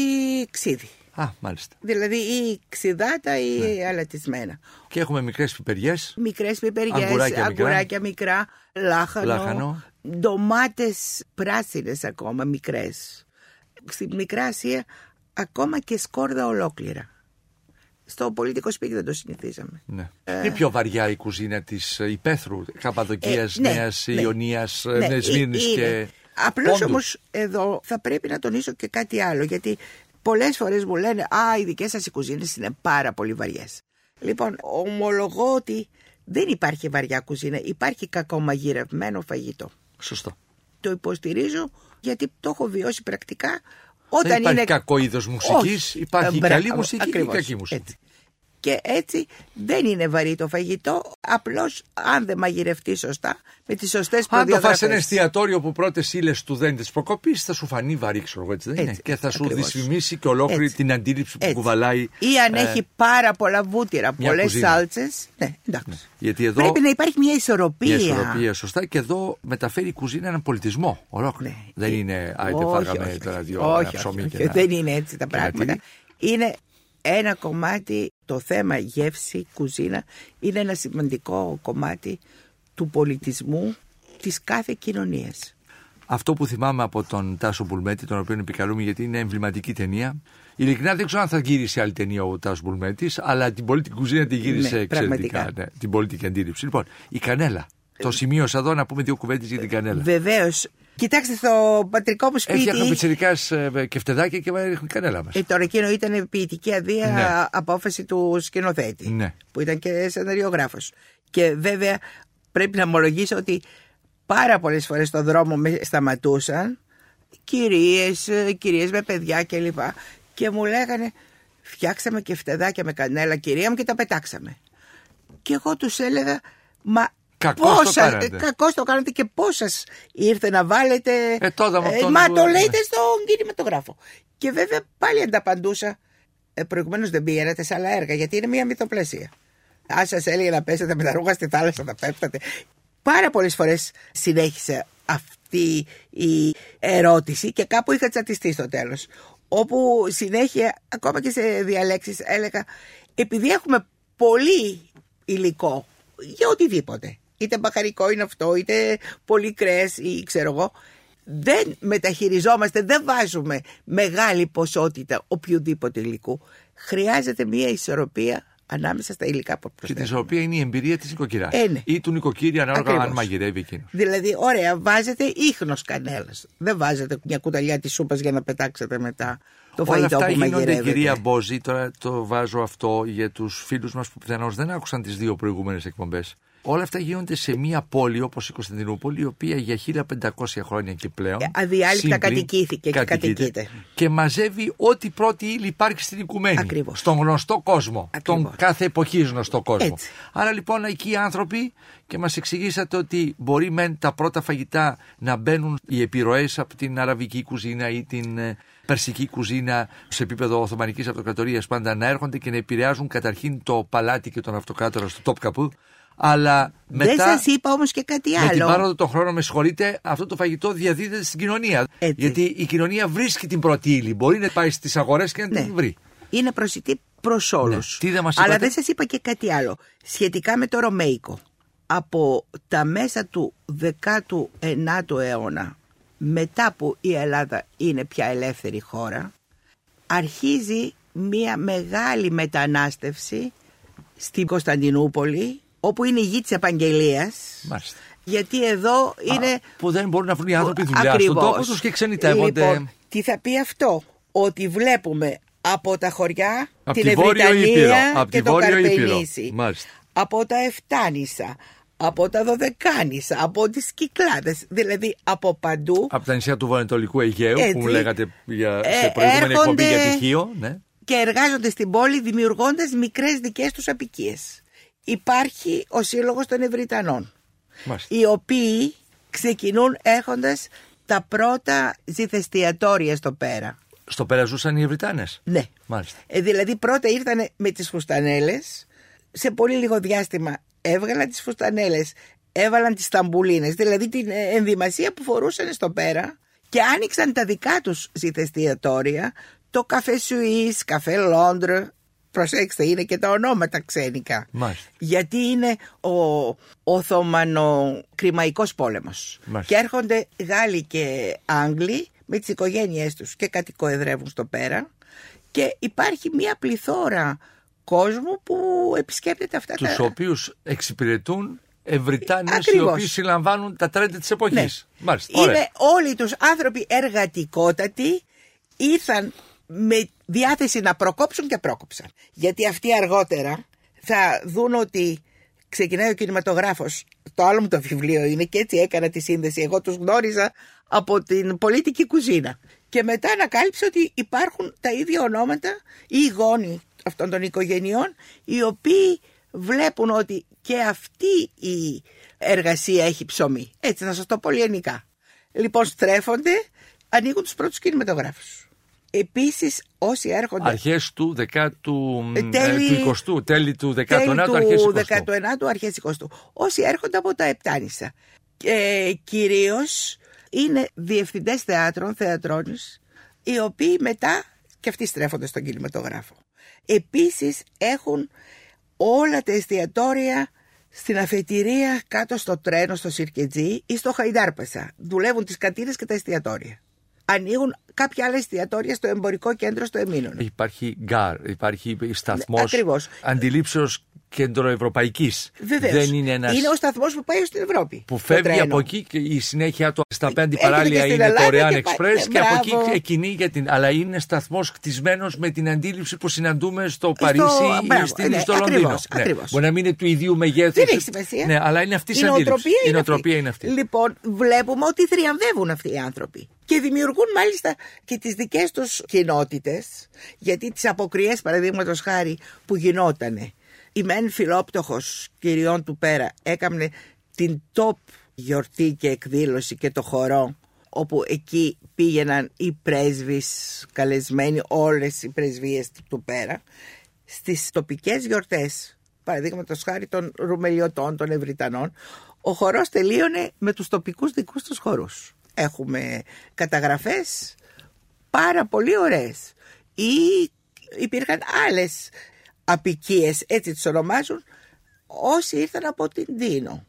ξύδι. Α, μάλιστα. Δηλαδή ή ξυδάτα ή Ναι. αλατισμένα. Και έχουμε μικρές πιπεριές. Μικρές πιπεριές, Αγκουράκια μικρά. αγκουράκια μικρά, λάχανο, Λάχανο. ντομάτες πράσινες ακόμα μικρές. Στην Μικρά Ασία ακόμα και σκόρδα ολόκληρα. Στο πολιτικό σπίτι δεν το συνηθίζαμε. Ναι. Είναι πιο βαριά η κουζίνα της ε, Υπέθρου, Καπαδοκίας, Ε, ναι, Νέας ναι. Ιωνίας, Ναι, ναι, Σμύρνης ε- και είναι. Απλώς Πόντους. όμως εδώ θα πρέπει να τονίσω και κάτι άλλο γιατί πολλές φορές μου λένε «Α, οι δικές σας οι κουζίνες είναι πάρα πολύ βαριές». Λοιπόν, ομολογώ ότι δεν υπάρχει βαριά κουζίνα, υπάρχει κακομαγειρευμένο φαγητό. Σωστό. Το υποστηρίζω γιατί το έχω βιώσει πρακτικά Δεν όταν υπάρχει είναι... κακό είδος μουσικής, Όχι. υπάρχει Ε, καλή μπράβο, μουσική ακριβώς, και κακή μουσική. έτσι. Και έτσι δεν είναι βαρύ το φαγητό, απλώς αν δεν μαγειρευτεί σωστά, με τις σωστές Αν το φας προδιαγραφές. σε ένα εστιατόριο που πρώτες ύλες του δεν της προκοπής, θα σου φανεί βαρύ, ξέρω εγώ, έτσι δεν είναι. Έτσι, Και θα σου ακριβώς. δυσφημίσει και ολόκληρη Έτσι. την αντίληψη που Έτσι. κουβαλάει. Ή αν ε, έχει πάρα πολλά βούτυρα, μια πολλές κουζίνα. σάλτσες. Ναι, εντάξει. Γιατί εδώ Πρέπει να υπάρχει μια ισορροπία. μια ισορροπία σωστά και εδώ μεταφέρει η κουζίνα έναν πολιτισμό ολόκληρο. Ναι. Δεν Ε, είναι, άιτε όχι, φάγαμε όχι, τώρα όχι. δύο όχι, ένα όχι, ψωμί όχι, και ένα- Δεν είναι έτσι τα και ένα πράγματα. τυρί. Είναι ένα κομμάτι, το θέμα γεύση, κουζίνα, είναι ένα σημαντικό κομμάτι του πολιτισμού της κάθε κοινωνίας. Αυτό που θυμάμαι από τον Τάσο Μπουλμέτη, τον οποίο επικαλούμε γιατί είναι εμβληματική ταινία. Ειλικρινά δεν ξέρω αν θα γύρισε άλλη ταινία ο Τάσος Μπουλμέτης, αλλά την πολιτική κουζίνα τη γύρισε Ναι, εξαιρετικά. πραγματικά. Ναι, την πολιτική αντίληψη. Λοιπόν, η κανέλα. Το σημείωσα εδώ να πούμε δύο κουβέντες για την κανέλα. Βεβαίως. Κοιτάξτε, στο πατρικό μου σπίτι. Έφτιαχναν πιτσερικά και φτεδάκια και ρίχνουν κανέλα μας. Ε, τώρα εκείνο ήταν ποιητική αδεία Ναι. απόφαση του σκηνοθέτη. Ναι. Που ήταν και σεναριογράφος. Και βέβαια πρέπει να ομολογήσω ότι πάρα πολλές φορές στον δρόμο με σταματούσαν κυρίες, ε, κυρίες με παιδιά κλπ. Και μου λέγανε φτιάξαμε και φτεδάκια με κανέλα κυρία μου και τα πετάξαμε. Και εγώ τους έλεγα μα Κακώς το πόσα, κάνατε. ε, κακώς το κάνατε και πόσα ήρθε να βάλετε. Ε, τότε με αυτόν μα που- το ναι. λέτε στον κινηματογράφο. Και βέβαια πάλι ανταπαντούσα. Ε, Προηγουμένως δεν πήγαινατε σε άλλα έργα γιατί είναι μια μυθοπλασία. Αν σας έλεγε να πέσετε με τα ρούχα στη θάλασσα, θα πέφτατε. Πάρα πολλές φορές συνέχισε αυτή η ερώτηση και κάπου είχα τσατιστεί στο τέλος. Όπου συνέχεια, ακόμα και σε διαλέξεις, έλεγα επειδή έχουμε πολύ υλικό για οτιδήποτε. Είτε μπαχαρικό είναι αυτό, είτε πολύ κρέας ή ξέρω εγώ. Δεν μεταχειριζόμαστε, δεν βάζουμε μεγάλη ποσότητα οποιοδήποτε υλικού. Χρειάζεται μια ισορροπία ανάμεσα στα υλικά που Και την προσθέτουμε. ισορροπία είναι η εμπειρία της νοικοκυράς. Ε, ναι. Ή του νοικοκύρη ανάλογα Ακριβώς. αν μαγειρεύει εκείνος. Δηλαδή, ωραία, βάζετε ίχνος κανέλας. Δεν βάζετε μια κουταλιά της σούπας για να πετάξετε μετά το Όλα φαγητό αυτά που γίνονται, μαγειρεύετε. κυρία Μπόζη, τώρα το βάζω αυτό για τους φίλους μας που πιθανώς δεν άκουσαν τις δύο προηγούμενες εκπομπές. Όλα αυτά γίνονται σε μια πόλη όπως η Κωνσταντινούπολη, η οποία για 1500 χρόνια και πλέον. Ε, αδιάλειπτα σύμπλην, κατοικήθηκε και κατοικείται. Και μαζεύει ό,τι πρώτη ύλη υπάρχει στην οικουμένη. Ακριβώς. Στον γνωστό κόσμο. Ακριβώς. Τον κάθε εποχή γνωστό κόσμο. Έτσι. Άρα λοιπόν εκεί οι άνθρωποι και μας εξηγήσατε ότι μπορεί μεν τα πρώτα φαγητά να μπαίνουν οι επιρροές από την αραβική κουζίνα ή την ε, περσική κουζίνα σε επίπεδο Οθωμανικής Αυτοκρατορίας πάντα να έρχονται και να επηρεάζουν καταρχήν το παλάτι και τον αυτοκράτορα στο top καπού. Αλλά μετά. Δεν σας είπα όμως και κάτι Με την άλλο. πάροδο των χρόνων, με συγχωρείτε, αυτό το φαγητό διαδίδεται στην κοινωνία. Έτσι. Γιατί η κοινωνία βρίσκει την πρώτη ύλη. Μπορεί να πάει στις αγορές και να Ναι. την βρει. Είναι προσιτή προς όλους. Ναι. Τι δεν μας Αλλά είπατε; δεν σας είπα και κάτι άλλο. Σχετικά με το Ρωμαϊκό. Από τα μέσα του 19ου αιώνα μετά που η Ελλάδα είναι πια ελεύθερη χώρα, αρχίζει μια μεγάλη μετανάστευση στην Κωνσταντινούπολη, όπου είναι η γη της Επαγγελίας. Μάλιστα. Γιατί εδώ είναι... που δεν μπορούν να βρουν οι άνθρωποι δουλειά Ακριβώς. στον τόπο τους και ξενιτεύονται. Λοιπόν, τι θα πει αυτό, ότι βλέπουμε από τα χωριά Απ' την τη Βόρειο Ευρυτανία Ήπειρο, απ' και τη το Βόρειο Ήπειρο. Καρπενήσι, Μάλιστα. από τα Εφτάνησα, από τα Δωδεκάνησα, από τις Κυκλάδες, δηλαδή από παντού Από τα νησιά του Βορειοανατολικού Αιγαίου που Έτσι. μου λέγατε για, Ε, σε προηγούμενη έρχονται- εκπομπή για τυχείο. Ναι. και εργάζονται στην πόλη δημιουργώντας μικρές δικές τους απικίες. Υπάρχει ο Σύλλογος των Ευρυτανών, Μάλιστα. οι οποίοι ξεκινούν έχοντας τα πρώτα ζηθεστιατόρια στο πέρα. Στο πέρα ζούσαν οι Ευρυτάνες; Ναι. Μάλιστα. Ε, δηλαδή πρώτα ήρθαν με τις φουστανέλες, σε πολύ λίγο διάστημα έβγαλαν τις φουστανέλες, έβαλαν τις ταμπουλίνες, δηλαδή την ε, ενδυμασία που φορούσαν στο πέρα και άνοιξαν τα δικά τους ζηθεστιατόρια, το καφέ Σουίς, καφέ Λόντρ, προσέξτε είναι και τα ονόματα ξένικα. Μάλιστα. Γιατί είναι ο Οθωμανοκρημαϊκός πόλεμος. Μάλιστα. Και έρχονται Γάλλοι και Άγγλοι με τις οικογένειές τους και κατοικοεδρεύουν στο πέρα και υπάρχει μια πληθώρα κόσμου που επισκέπτεται αυτά Τους τα... οποίους εξυπηρετούν Ευρυτάνες οι Ακριβώς. οποίοι συλλαμβάνουν τα τρέντα της εποχής. Ναι. Μάλιστα. Ωραία. Είναι όλοι τους άνθρωποι εργατικότατοι ήρθαν με διάθεση να προκόψουν και πρόκοψαν. Γιατί αυτοί αργότερα θα δουν ότι ξεκινάει ο κινηματογράφος. Το άλλο μου το βιβλίο είναι και έτσι έκανα τη σύνδεση. Εγώ τους γνώριζα από την πολίτικη κουζίνα. Και μετά ανακάλυψα ότι υπάρχουν τα ίδια ονόματα ή γόνοι αυτών των οικογενειών οι οποίοι βλέπουν ότι και αυτή η εργασία έχει ψωμί. Έτσι να σας το πω λιανικά. Λοιπόν στρέφονται, ανοίγουν τους πρώτους κινηματογράφους. Επίσης όσοι έρχονται... Αρχές του 10ου, Ε, τέλη- του 20ου, τέλη του 19ου, τέλη αρχές του 20ου. 19ου, αρχές 20ου. Όσοι έρχονται από τα Επτάνησα. Και κυρίως είναι διευθυντές θεάτρων, θεατρώνες, οι οποίοι μετά και αυτοί στρέφονται στον κινηματογράφο. Επίσης έχουν όλα τα εστιατόρια στην αφετηρία κάτω στο τρένο στο Σιρκετζή ή στο Χαϊντάρπασα. Δουλεύουν τις κατίνες και τα εστιατόρια. Ανοίγουν κάποια άλλα εστιατόρια στο εμπορικό κέντρο στο Εμίνωνα. Υπάρχει γκάρ, υπάρχει σταθμός ακριβώς. Αντιλήψεως κεντροευρωπαϊκής. Βεβαίως. Δεν είναι ένας Είναι ο σταθμός που πάει στην Ευρώπη. που το φεύγει τρένο. από εκεί και η συνέχεια του στα πέντε Έρχεται παράλια και στην είναι το Ελλάδα Real και πάει- Express ναι, και από μπράβο. εκεί εκκινεί για την. Αλλά είναι σταθμός χτισμένος με την αντίληψη που συναντούμε στο Παρίσι ή μπράβο, στην, ναι, στο ακριβώς, Λονδίνο. Ναι. ακριβώς. Μπορεί να μην είναι του ίδιου μεγέθους. Δεν έχει σημασία. Ναι, αλλά είναι αυτής η Η αντίληψης. νοοτροπία Η είναι νοοτροπία αυτή. είναι αυτή. Λοιπόν, βλέπουμε ότι θριαμβεύουν αυτοί οι άνθρωποι. Και δημιουργούν μάλιστα και τις δικές τους κοινότητες, γιατί τις αποκριές παραδείγματος χάρη που γινότανε. Η μεν φιλόπτωχος κυριών του πέρα έκαμνε την top γιορτή και εκδήλωση και το χορό όπου εκεί πήγαιναν οι πρέσβεις καλεσμένοι όλες οι πρεσβείες του πέρα στις τοπικές γιορτές παραδείγματος χάρη των Ρουμελιωτών, των Ευρυτανών, ο χορός τελείωνε με τους τοπικούς δικούς τους χορούς. Έχουμε καταγραφές πάρα πολύ ωραίες. Ή υπήρχαν άλλες απικίες, έτσι τις ονομάζουν, όσοι ήρθαν από την Τίνο.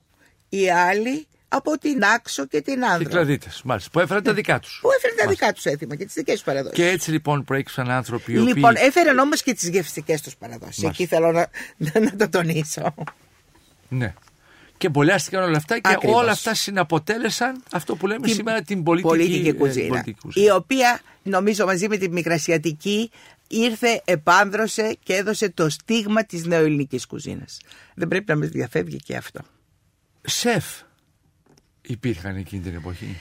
Οι άλλοι από την Άξο και την Άνδρο. Κυκλαδίτες, μάλιστα, που έφεραν τα δικά τους. Που έφεραν τα δικά τους έθιμα και τις δικές τους παραδόσεις. Και έτσι λοιπόν προέκυψαν άνθρωποι οι οποίοι. Λοιπόν, έφεραν όμως και τις γευστικές τους παραδόσεις. Μάλιστα. Εκεί θέλω να, να το τονίσω. Ναι. Και μπολιάστηκαν όλα αυτά και Ακριβώς. όλα αυτά συναποτέλεσαν αυτό που λέμε Την σήμερα την πολιτική, πολιτική ε, κουζίνα, πολιτική κουζίνα. Η οποία νομίζω μαζί με την μικρασιατική ήρθε, επάνδρωσε και έδωσε το στίγμα της νεοελληνικής κουζίνας. Δεν πρέπει να μας διαφεύγει και αυτό. Σεφ υπήρχαν εκείνη την εποχή.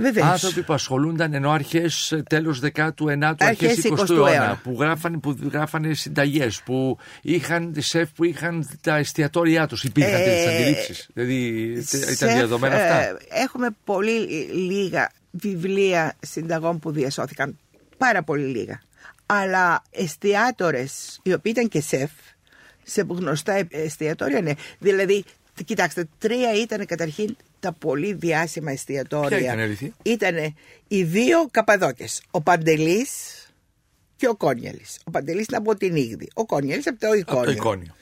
Βεβαίως. Άνθρωποι που ασχολούνταν ενώ αρχές τέλος 19ου, αρχές Αρχές 20ου 20ου αιώνα, αιώνα. που γράφανε, που γράφανε συνταγές, που είχαν σεφ που είχαν τα εστιατόρια τους. Υπήρχαν Ε, τέτοιες αντιλήψεις. Δηλαδή ήταν Σεφ, διαδομένα ε, αυτά. έχουμε πολύ λίγα βιβλία συνταγών που διασώθηκαν. Πάρα πολύ λίγα. Αλλά εστιατόρες, οι οποίοι ήταν και σεφ, σε γνωστά εστιατόρια, ναι. Δηλαδή, κοιτάξτε, τρία ήταν καταρχήν τα πολύ διάσημα εστιατόρια. Ποια ήταν, αλήθεια; Ήτανε οι δύο Καπαδόκες. Ο Παντελής και ο Κόνιαλης. Ο Παντελής ήταν από την Ήγδη. Ο Κόνιαλης από το Εικόνιο. Από το εικόνιο.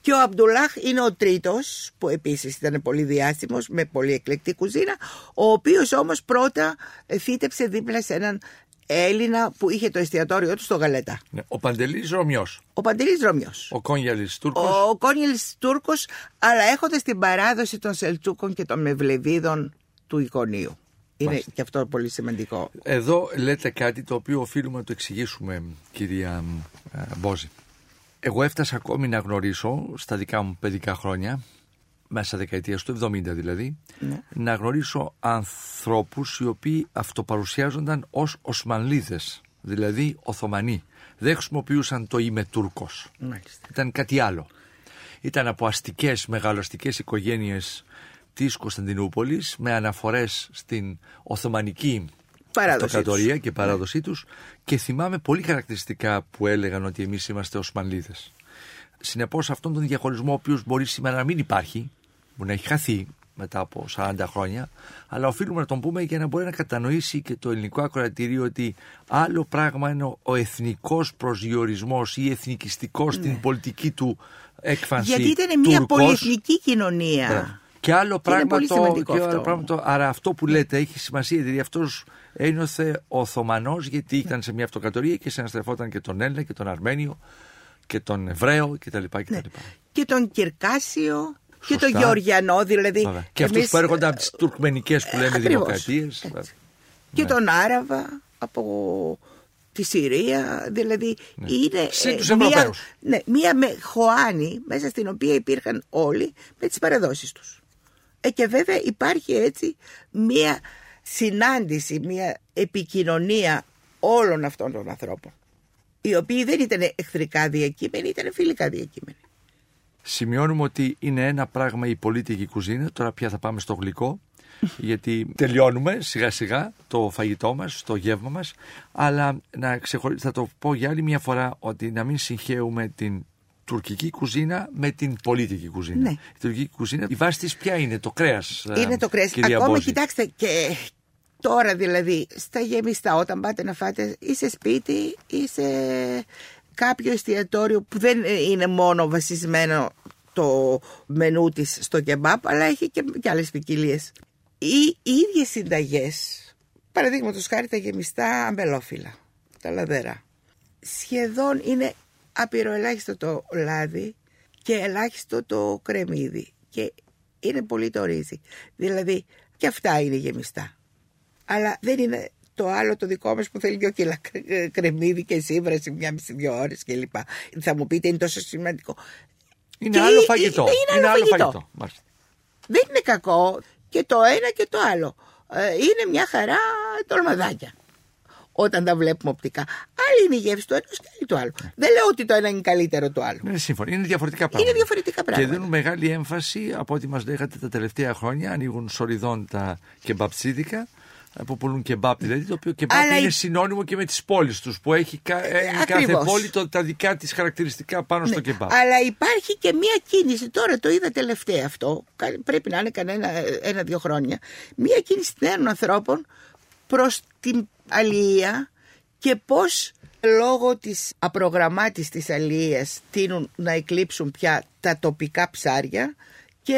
Και ο Αμπτουλάχ είναι ο τρίτος που επίσης ήταν πολύ διάσημος με πολύ εκλεκτή κουζίνα ο οποίος όμως πρώτα φύτεψε δίπλα σε έναν Έλληνα που είχε το εστιατόριό του στο Γαλέτα. Ναι. Ο Παντελής Ρωμιός. Ο Παντελής Ρωμιός. Ο Κόνιαλης Τούρκος. Ο Κόνιαλης Τούρκος, αλλά έχοντας την παράδοση των Σελτσούκων και των Μευλεβίδων του Εικονίου. Είναι Μάλιστα. και αυτό πολύ σημαντικό. Εδώ λέτε κάτι το οποίο οφείλουμε να το εξηγήσουμε, κυρία ε, Μπόζη. Εγώ έφτασα ακόμη να γνωρίσω στα δικά μου παιδικά χρόνια, μέσα δεκαετία του 70 δηλαδή, Ναι. να γνωρίσω ανθρώπους οι οποίοι αυτοπαρουσιάζονταν ως Οσμανλίδες, δηλαδή Οθωμανοί. Δεν χρησιμοποιούσαν το είμαι Τούρκος. Μάλιστα. Ήταν κάτι άλλο. Ήταν από αστικές, μεγαλοαστικές οικογένειες της Κωνσταντινούπολης με αναφορές στην Οθωμανική Παράδοσή αυτοκρατορία και παράδοσή τους και θυμάμαι πολύ χαρακτηριστικά που έλεγαν ότι εμείς είμαστε Οσμανλίδες. Συνεπώς αυτόν τον διαχωρισμό ο οποίος μπορεί σήμερα να μην υπάρχει, μπορεί να έχει χαθεί μετά από 40 χρόνια, αλλά οφείλουμε να τον πούμε για να μπορεί να κατανοήσει και το ελληνικό ακροατήριο ότι άλλο πράγμα είναι ο- ο εθνικός προσδιορισμός ή εθνικιστικός στην πολιτική του έκφανση. Ναι. Γιατί ήταν μια Τούρκος. πολυεθνική κοινωνία. Μπράβο. Και άλλο Και είναι πράγμα, πολύ το, σημαντικό και άλλο αυτό. πράγμα το. Άρα αυτό που λέτε έχει σημασία. Δηλαδή αυτός ένιωθε Οθωμανός γιατί ήταν σε μια αυτοκρατορία και συναστρεφόταν και τον Έλληνα και τον Αρμένιο και τον Εβραίο κτλ. κτλ. Και τον Κυρκάσιο και Σωστά. τον Γεωργιανό, δηλαδή. Βέβαια. Και αυτούς εμείς- που έρχονται από τις τουρκμενικές που λέμε Ακριβώς. δημοκρατίες. και τον Άραβα από τη Συρία, δηλαδή είναι Συν ε, τους μία, Ευρωπαίους. ναι, μία με χωάνη μέσα στην οποία υπήρχαν όλοι με τις παραδόσεις τους. Ε, και βέβαια υπάρχει έτσι μία συνάντηση, μία επικοινωνία όλων αυτών των ανθρώπων οι οποίοι δεν ήταν εχθρικά διακείμενοι, ήταν φιλικά διακείμενοι. Σημειώνουμε ότι είναι ένα πράγμα η πολίτικη κουζίνα. Τώρα πια θα πάμε στο γλυκό. γιατί τελειώνουμε σιγά σιγά το φαγητό μας, το γεύμα μας. Αλλά να ξεχωρί... θα το πω για άλλη μια φορά ότι να μην συγχαίουμε την τουρκική κουζίνα με την πολίτικη κουζίνα. Ναι. Η τουρκική κουζίνα, η βάση της ποια είναι, το κρέας. ε, Είναι το κρέας. κυρία Ακόμα Μπόζη; κοιτάξτε και τώρα δηλαδή στα γεμιστά όταν πάτε να φάτε ή σε σπίτι ή σε κάποιο εστιατόριο που δεν είναι μόνο βασισμένο το μενού της στο κεμπάπ αλλά έχει και, και άλλες ποικιλίε. Οι ίδιες συνταγές, παραδείγματος χάρη τα γεμιστά αμπελόφυλλα, τα λαδερά, σχεδόν είναι απειροελάχιστο το λάδι και ελάχιστο το κρεμμύδι και είναι πολύ το ρύζι. Δηλαδή και αυτά είναι γεμιστά. Αλλά δεν είναι το άλλο το δικό μας που θέλει δυο κιλά κρε- κρεμμύδι και σύμβραση μια μισή δύο ώρες κλπ. Θα μου πείτε είναι τόσο σημαντικό. Είναι Και άλλο ε, φαγητό. είναι άλλο φαγητό. Μάλιστα. Δεν είναι κακό και το ένα και το άλλο. Ε, είναι μια χαρά τολμαδάκια. Όταν τα βλέπουμε οπτικά. Άλλη είναι η γεύση του ενός και άλλη του άλλου. Δεν λέω ότι το ένα είναι καλύτερο του άλλου. Είναι σύμφωνο. Είναι διαφορετικά πράγματα. διαφορετικά Και πράγματα. δίνουν μεγάλη έμφαση από ό,τι μας λέγατε τα τελευταία χρόνια. Ανοίγουν σοριδών τα κεμπαψίδικα που πουλούν κεμπάπ. Δηλαδή το οποίο κεμπάπ Αλλά είναι η- συνώνυμο και με τις πόλεις τους. Που έχει κα- ε, κάθε ακριβώς. πόλη το, τα δικά της χαρακτηριστικά πάνω στο Ναι, κεμπάπ. Αλλά υπάρχει και μία κίνηση, τώρα το είδα τελευταία αυτό, κα- πρέπει να είναι κανένα ένα-δύο χρόνια, μία κίνηση νέων ανθρώπων προς την αλληλεία και πώς λόγω της απρογραμμάτης της αλληλείας τείνουν να εκλείψουν πια τα τοπικά ψάρια και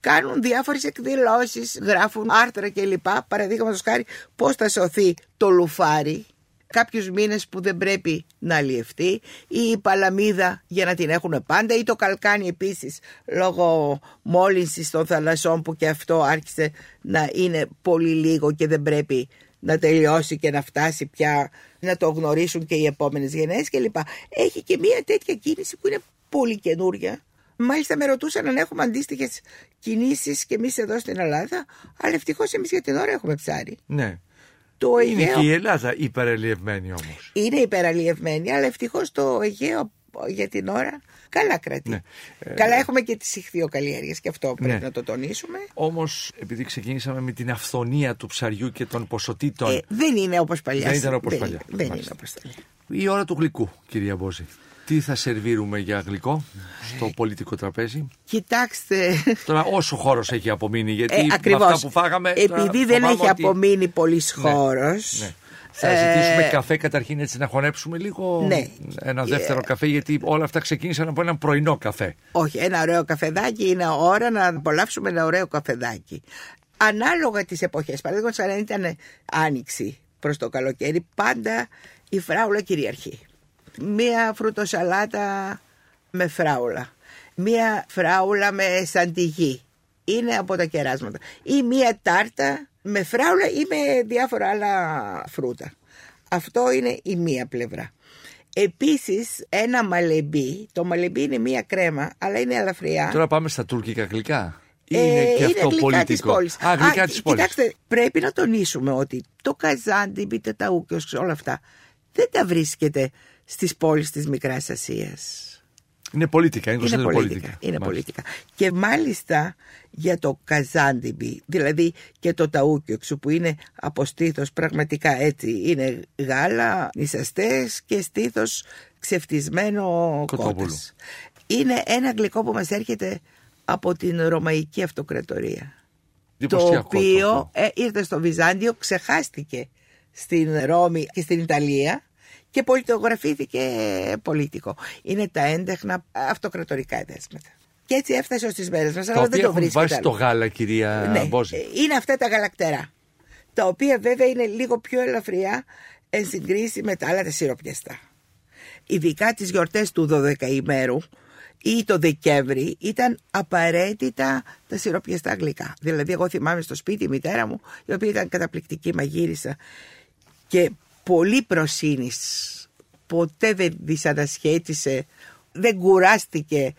κάνουν διάφορες εκδηλώσεις, γράφουν άρθρα κλπ. Παραδείγματος χάρη πώς θα σωθεί το λουφάρι κάποιους μήνες που δεν πρέπει να αλλιευτεί ή η παλαμίδα για να την έχουν πάντα ή το καλκάνι επίσης λόγω μόλυνσης των θαλασσών που και αυτό άρχισε να είναι πολύ λίγο και δεν πρέπει να τελειώσει και να φτάσει πια να το γνωρίσουν και οι επόμενες γενναίες κλπ. Έχει και μια τέτοια κίνηση που είναι πολύ καινούρια. Μάλιστα με ρωτούσαν αν έχουμε αντίστοιχες κινήσεις και εμείς εδώ στην Ελλάδα, αλλά ευτυχώς εμείς για την ώρα έχουμε ψάρι. Ναι. Το Είναι Αιγαίο και η Ελλάδα υπερελιευμένη όμως. είναι υπεραλλιευμένη, αλλά ευτυχώς το Αιγαίο για την ώρα καλά κρατεί. Ναι. Ε, Καλά έχουμε και τις ηχθειοκαλλιέργειες και αυτό πρέπει Ναι. να το τονίσουμε. Όμως, επειδή ξεκινήσαμε με την αυθονία του ψαριού και των ποσοτήτων. Ε, δεν είναι όπως παλιάς. Δεν ήταν όπως δεν, παλιά. Δεν είναι Μάλιστα. όπως παλιά. Η ώρα του γλυκού, κυρία Μπόζη. Τι θα σερβίρουμε για γλυκό στο πολιτικό τραπέζι; Κοιτάξτε, Τώρα όσο χώρος έχει απομείνει, γιατί ε, με ακριβώς, αυτά που φάγαμε... τώρα επειδή δεν φοβάμαι έχει ότι- απομείνει πολύς Ναι, χώρος, ναι. Θα ζητήσουμε καφέ καταρχήν έτσι να χωνέψουμε λίγο Ναι. ένα δεύτερο καφέ γιατί όλα αυτά ξεκίνησαν από ένα πρωινό καφέ. Όχι, ένα ωραίο καφεδάκι είναι ώρα να απολαύσουμε ένα ωραίο καφεδάκι. Ανάλογα τις εποχές, παραδείγματος αν ήταν άνοιξη προς το καλοκαίρι, πάντα η φράουλα κυριαρχεί. Μία φρουτοσαλάτα με φράουλα. Μία φράουλα με σαντιγί. Είναι από τα κεράσματα. Ή μία τάρτα με φράουλα ή με διάφορα άλλα φρούτα. Αυτό είναι η μία πλευρά. Επίσης ένα μαλεμπί, το μαλεμπί είναι μία κρέμα αλλά είναι ελαφριά. Τώρα πάμε στα τουρκικά γλυκά. Ή Ε, είναι και αυτό γλυκά πολιτικό. Της πόλης. Α, γλυκά Α, της πόλης. Κοιτάξτε, πρέπει να τονίσουμε ότι το καζάντι, τα ταούκιος, όλα αυτά δεν τα βρίσκεται στις πόλεις της Μικράς Ασίας. Είναι πολιτικά, είναι, Είναι είναι πολίτικα. πολιτικά. Είναι Μάλιστα. πολίτικα. Και μάλιστα για το καζάντιμπι, δηλαδή και το ταούκιοξου που είναι από στήθος πραγματικά έτσι. Είναι γάλα, νησαστές και στήθος ξεφτισμένο Κοτόπουλο. κότας. Είναι ένα γλυκό που μας έρχεται από την Ρωμαϊκή Αυτοκρατορία. Το Εντυπωσιακό οποίο αυτό. ε, ήρθε στο Βυζάντιο, ξεχάστηκε στην Ρώμη και στην Ιταλία και πολιτογραφήθηκε πολίτικο. Είναι τα έντεχνα αυτοκρατορικά εδέσματα. Και έτσι έφτασε ως τις μέρες μας, Τα αλλά δεν οποία το έχουν βρίσκεται. βάσει το άλλο. γάλα, κυρία Ναι, Μπόζη. ε, είναι αυτά τα γαλακτερά. Τα οποία βέβαια είναι λίγο πιο ελαφριά εν συγκρίση με τα άλλα τα σιροπιαστά. Ειδικά τις γιορτές του 12 ημέρου ή το Δεκέμβρη ήταν απαραίτητα τα σιροπιαστά γλυκά. Δηλαδή εγώ θυμάμαι στο σπίτι η μητέρα μου η οποία ήταν καταπληκτική μαγείρισα και πολύ προσύνης. Ποτέ δεν δυσανασχέτησε, δεν κουράστηκε.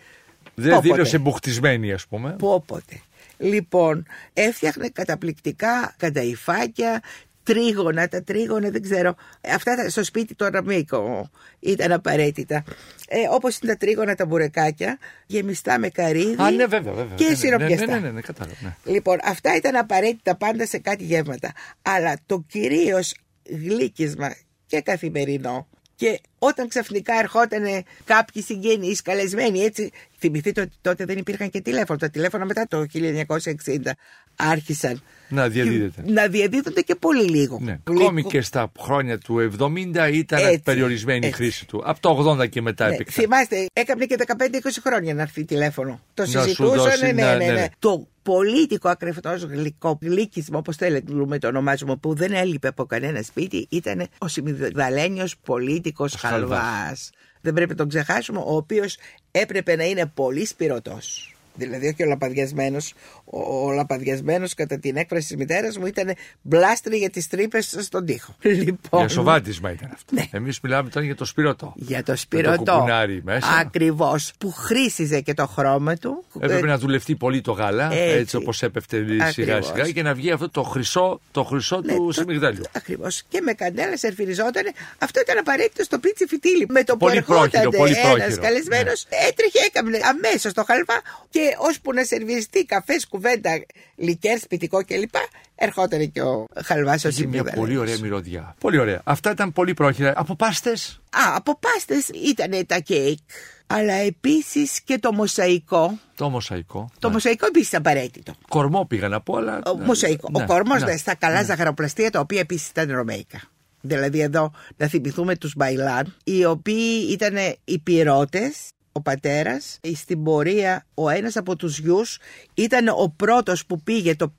Δεν Πόποτε. δήλωσε μπουχτισμένη, ας πούμε. Πόποτε. Λοιπόν, έφτιαχνε καταπληκτικά κανταϊφάκια, τρίγωνα, τα τρίγωνα δεν ξέρω. Αυτά τα- στο σπίτι το ραμίκο ήταν απαραίτητα. Ε, όπως είναι τα τρίγωνα τα μπουρεκάκια, γεμιστά με καρύδι Α, ναι, βέβαια, βέβαια. και ναι, ναι, σιροπιαστά. Ναι, ναι, ναι, ναι, κατάλαβα. Ναι. Λοιπόν, αυτά ήταν απαραίτητα πάντα σε κάτι γεύματα. Αλλά το κυρίως γλύκισμα και καθημερινό. Και όταν ξαφνικά ερχόταν κάποιοι συγγενείς καλεσμένοι έτσι θυμηθείτε ότι τότε δεν υπήρχαν και τηλέφωνα τα τηλέφωνα μετά το 1960 άρχισαν Να διαδίδεται. να διαδίδονται και πολύ λίγο Ναι. Γλυκό- Ακόμη και στα χρόνια του 70 ήταν Έτσι, περιορισμένη η έτσι. χρήση του. Από το 80 και μετά Ναι, επεκτάθηκε. θυμάστε, έκανε και 15-20 χρόνια να έρθει τηλέφωνο. Το Να σου συζητούσαν, δώσει, ναι, ναι, ναι, ναι, ναι, ναι. Το πολίτικο ακρεφτός γλυκό, γλύκισμα, όπως θέλετε το ονομάζουμε, που δεν έλειπε από κανένα σπίτι, ήταν ο Σιμιδαλένιος πολίτικος Χαλβάς. χαλβάς. Δεν πρέπει να τον ξεχάσουμε, ο οποίος έπρεπε να είναι πολύ σπυρωτός. Δηλαδή, όχι ο λαπαδιασμένο. Ο, ο λαπαδιασμένο, κατά την έκφραση της μητέρας μου, ήταν μπλάστρι για τις τρύπες στον τοίχο. Λοιπόν, Για σοβάτισμα ήταν αυτό. Ναι. Εμείς μιλάμε τώρα για το σπυρωτό. για το Με σπυρωτό. το κουκουνάρι μέσα. Ακριβώς. Που χρήσιζε και το χρώμα του. Έπρεπε Ε, να δουλευτεί πολύ το γάλα, Έτσι. έτσι, όπως έπεφτε Ακριβώς. σιγά σιγά, και να βγει αυτό το χρυσό, το χρυσό ναι, του το- σιμιγδάλιου. Ακριβώς. Και με καντέλα σερφυριζόταν. Αυτό ήταν απαραίτητο στο πίτσι φιτίλι. Με το Πολύ που ερχόταν πρόχειρο, πολύ ένας πρόχειρο. καλεσμένος, έτρεχε, έκαμπνε αμέσως το χαλβά και ώσπου να σερβιριστεί καφές, κουβέντα, λικέρ, σπιτικό κλπ. Ερχόταν και ο χαλβάς ο Είχε μια Σιμίδαλος. πολύ ωραία μυρωδιά. Πολύ ωραία. Αυτά ήταν πολύ πρόχειρα. Από πάστες; Α, από πάστες ήταν τα κέικ. Αλλά επίσης και το μοσαϊκό. Το μοσαϊκό. Το Ναι. μοσαϊκό επίσης απαραίτητο. Κορμό πήγα να πω, αλλά. Ο, μοσαϊκό. Ναι, ο κορμός ναι. στα καλά ζαχαροπλαστεία, τα οποία επίσης ήταν ρωμαϊκά. Δηλαδή εδώ να θυμηθούμε τους Μπαϊλάν, οι οποίοι ήταν οι πυρώτες, ο πατέρας, στην πορεία ο ένας από τους γιους ήταν ο πρώτος που πήγε το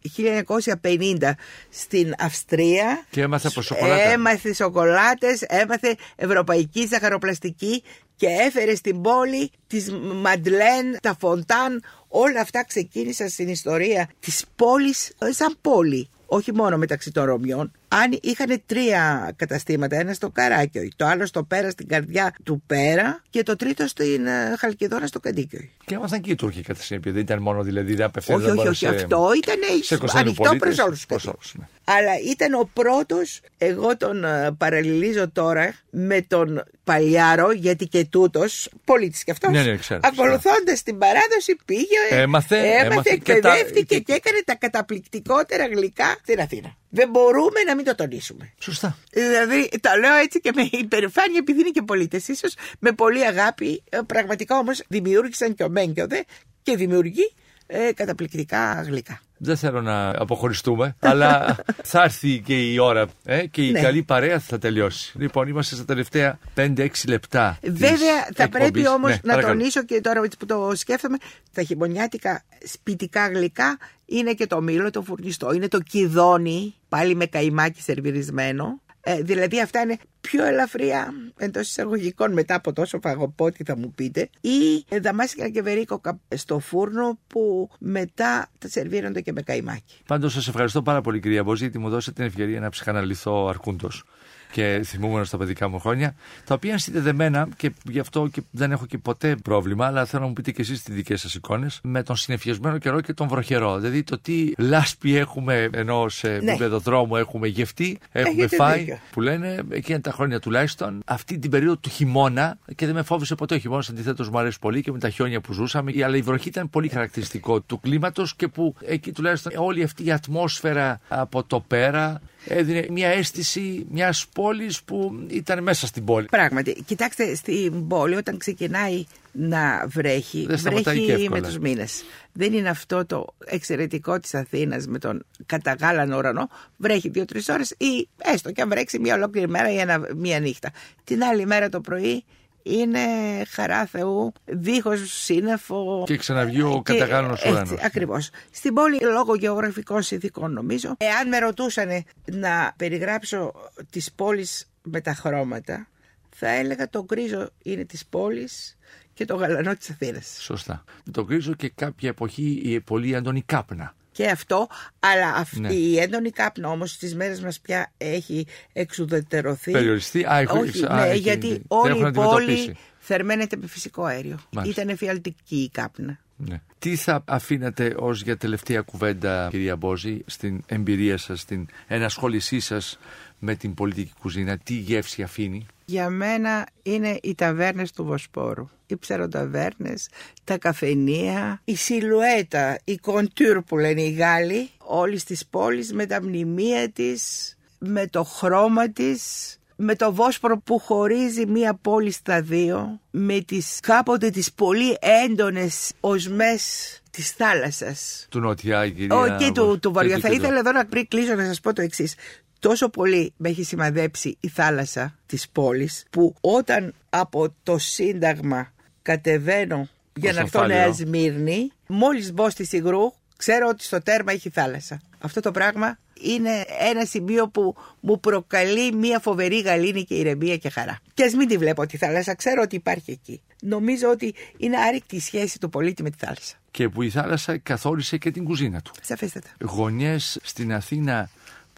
1950 στην Αυστρία Και έμαθε από σοκολάτα. Έμαθε σοκολάτες, έμαθε ευρωπαϊκή ζαχαροπλαστική και έφερε στην πόλη τις Μαντλέν, τα Φοντάν, όλα αυτά ξεκίνησαν στην ιστορία της πόλης ε, σαν πόλη. Όχι μόνο μεταξύ των Ρωμιών. Αν είχαν τρία καταστήματα, ένα στο Καράκιο, το άλλο στο Πέρα στην καρδιά του Πέρα και το τρίτο στην ε, Χαλκιδόνα στο Καντίκιο. Και έμαθαν και οι Τούρκοι κατά συνέπεια. Δεν ήταν μόνο δηλαδή δεν Όχι, απευθύνονταν όχι, μόνο όχι. σε- Αυτό ήταν σε ανοιχτό Κωνσταντινούπολίτες, προς όλους. προς όλους, ναι. Αλλά ήταν ο πρώτος, εγώ τον ε, παραλληλίζω τώρα με τον Παλιάρο, γιατί και τούτος, πολίτης και αυτός, Ναι, ναι, ξέρω, ακολουθώντας την παράδοση πήγε, Έμαθε, έμαθε, έμαθε και τα- εκπαιδεύτηκε και, και- έκανε τα καταπληκτικότερα γλυκά στην Αθήνα. Δεν μπορούμε να μην το τονίσουμε. Σωστά. Δηλαδή, τα λέω έτσι και με υπερηφάνεια, επειδή είναι και πολίτες, ίσως με πολύ αγάπη. Ε, Πραγματικά όμως δημιούργησαν και ο Μεν και ο Δε και δημιουργεί ε, καταπληκτικά γλυκά. Δεν θέλω να αποχωριστούμε, αλλά θα έρθει και η ώρα ε, και η Ναι. καλή παρέα θα τελειώσει. Λοιπόν, είμαστε στα τελευταία 5-6 λεπτά. της Βέβαια, θα εκπομπής. πρέπει όμως Ναι, να παρακαλώ. τονίσω και τώρα που το σκέφτομαι, τα χειμωνιάτικα σπιτικά γλυκά είναι και το μήλο, το φουρνιστό. Είναι το κιδόνι, πάλι με καϊμάκι σερβιρισμένο. Ε, δηλαδή αυτά είναι πιο ελαφριά εντός εισαγωγικών μετά από τόσο φαγοπότη θα μου πείτε ή ε, δαμάσικα και βερίκοκα στο φούρνο που μετά τα σερβίρονται και με καϊμάκι. Πάντως, σας ευχαριστώ πάρα πολύ, κυρία Μπόζη, γιατί μου δώσατε την ευκαιρία να ψυχαναλυθώ αρκούντος και θυμούμενο στα παιδικά μου χρόνια, τα οποία είναι συνδεδεμένα και γι' αυτό και δεν έχω και ποτέ πρόβλημα, αλλά θέλω να μου πείτε και εσείς τις δικές σας εικόνες, με τον συνεφιασμένο καιρό και τον βροχερό. Δηλαδή το τι λάσπη έχουμε, ενώ σε Ναι. επίπεδο δρόμου έχουμε γευτεί, έχουμε Έχετε φάει, δίκιο. που λένε εκείνα τα χρόνια τουλάχιστον, αυτή την περίοδο του χειμώνα, και δεν με φόβησε ποτέ ο χειμώνας, αντιθέτως μου αρέσει πολύ και με τα χιόνια που ζούσαμε, αλλά η βροχή ήταν πολύ χαρακτηριστικό του κλίματος και που εκεί τουλάχιστον όλη αυτή η ατμόσφαιρα από το πέρα έδινε μια αίσθηση μιας πόλης που ήταν μέσα στην πόλη. Πράγματι, κοιτάξτε, στην πόλη όταν ξεκινάει να βρέχει, Δεν σταματάει και βρέχει εύκολα. με τους μήνες. Δεν είναι αυτό το εξαιρετικό της Αθήνας με τον καταγάλανο ουρανό. Βρέχει δύο-τρεις ώρες ή έστω και αν βρέξει μια ολόκληρη μέρα ή ένα, μια νύχτα. Την άλλη μέρα το πρωί είναι χαρά Θεού, δίχως σύννεφο. Και ξαναβγεί ο Και καταγάλανος έτσι, ουρανός. Ακριβώς. Στην πόλη, λόγω γεωγραφικών συνθήκων νομίζω, εάν με ρωτούσαν να περιγράψω τις πόλεις με τα χρώματα, θα έλεγα το γκρίζο είναι της πόλης και το γαλανό της Αθήνας. Σωστά. Το κρίζω και κάποια εποχή η πολύ έντονη κάπνα. Και αυτό, αλλά αυτή Ναι. η έντονη κάπνα όμως στις μέρες μας πια έχει εξουδετερωθεί. Περιοριστεί. Α, έχω- Όχι, α, ναι, έχει- γιατί την όλη έχουν η πόλη αντιμετωπίσει. θερμαίνεται με φυσικό αέριο. Μάλιστα. Ήταν εφιαλτική η κάπνα. Ναι. Τι θα αφήνατε ως για τελευταία κουβέντα, κυρία Μπόζη, στην εμπειρία σας, στην ενασχόλησή σας με την πολιτική κουζίνα, τι γεύση αφήνει; Για μένα είναι οι ταβέρνες του Βοσπόρου. Οι ψεροταβέρνες, τα καφενεία, η σιλουέτα, η κοντούρ που λένε οι Γάλλοι, όλης της πόλης με τα μνημεία της, με το χρώμα της, με το Βόσπορο που χωρίζει μία πόλη στα δύο, με τις κάποτε τις πολύ έντονες οσμές της θάλασσας. Του Νότια, η κυρία. Όχι και του, Μπόζη. του Βορειά. Και Θα του ήθελα εδώ να πριν κλείσω να σας πω το εξής. Τόσο πολύ με έχει σημαδέψει η θάλασσα της πόλης που όταν από το Σύνταγμα κατεβαίνω για να έρθω Κοστοφάλαιρο. Νέα Σμύρνη, μόλις μπω στη Σιγρού ξέρω ότι στο τέρμα έχει θάλασσα. Αυτό το πράγμα είναι ένα σημείο που μου προκαλεί μια φοβερή γαλήνη και ηρεμία και χαρά. Και ας μην τη βλέπω τη θάλασσα, ξέρω ότι υπάρχει εκεί. Νομίζω ότι είναι άρρηκτη η σχέση του πολίτη με τη θάλασσα. Και που η θάλασσα καθόρισε και την κουζίνα του. Σαφέστατα. Γωνιές στην Αθήνα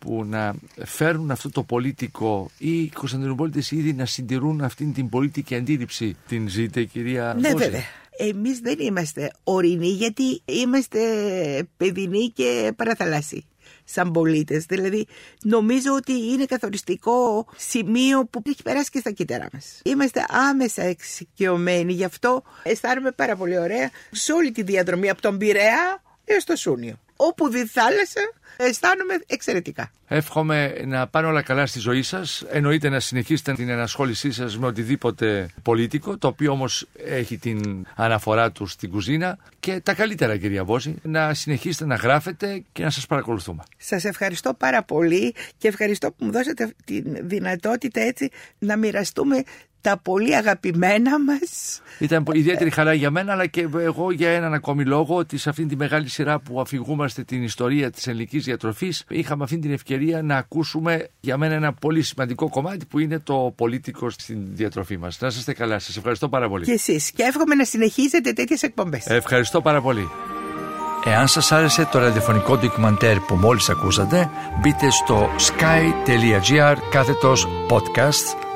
που να φέρουν αυτό το πολίτικο ή οι Κωνσταντινούπολιτες ήδη να συντηρούν αυτήν την πολίτικη αντίληψη. Την ζείτε κυρία Ναι, Μπόζη; βέβαια. Εμείς δεν είμαστε ορεινοί γιατί είμαστε παιδινοί και παραθαλάσσιοι σαν πολίτες. Δηλαδή νομίζω ότι είναι καθοριστικό σημείο που έχει περάσει και στα κύτταρά μας. Είμαστε άμεσα εξοικειωμένοι, γι' αυτό αισθάνομαι πάρα πολύ ωραία σε όλη τη διαδρομή από τον Πειραιά έως το Σούνιο. Όπου δει θάλασσα αισθάνομαι εξαιρετικά. Εύχομαι να πάνε όλα καλά στη ζωή σας. Εννοείται να συνεχίσετε την ενασχόλησή σας με οτιδήποτε πολίτικο, το οποίο όμως έχει την αναφορά του στην κουζίνα. Και τα καλύτερα κυρία Βόζη, να συνεχίσετε να γράφετε και να σας παρακολουθούμε. Σας ευχαριστώ πάρα πολύ και ευχαριστώ που μου δώσατε τη δυνατότητα έτσι να μοιραστούμε τα πολύ αγαπημένα μας. Ήταν ιδιαίτερη χαρά για μένα, αλλά και εγώ για έναν ακόμη λόγο ότι σε αυτήν τη μεγάλη σειρά που αφηγούμαστε την ιστορία της ελληνικής διατροφής είχαμε αυτή την ευκαιρία να ακούσουμε για μένα ένα πολύ σημαντικό κομμάτι που είναι το πολίτικο στην διατροφή μας. Να είστε καλά. Σας ευχαριστώ πάρα πολύ. Και εσείς. Και εύχομαι να συνεχίζετε τέτοιες εκπομπές. Ευχαριστώ πάρα πολύ. Εάν σας άρεσε το ραδιοφωνικό ντοκιμαντέρ που μόλις ακούσατε, μπείτε στο sky.gr κάθετος podcast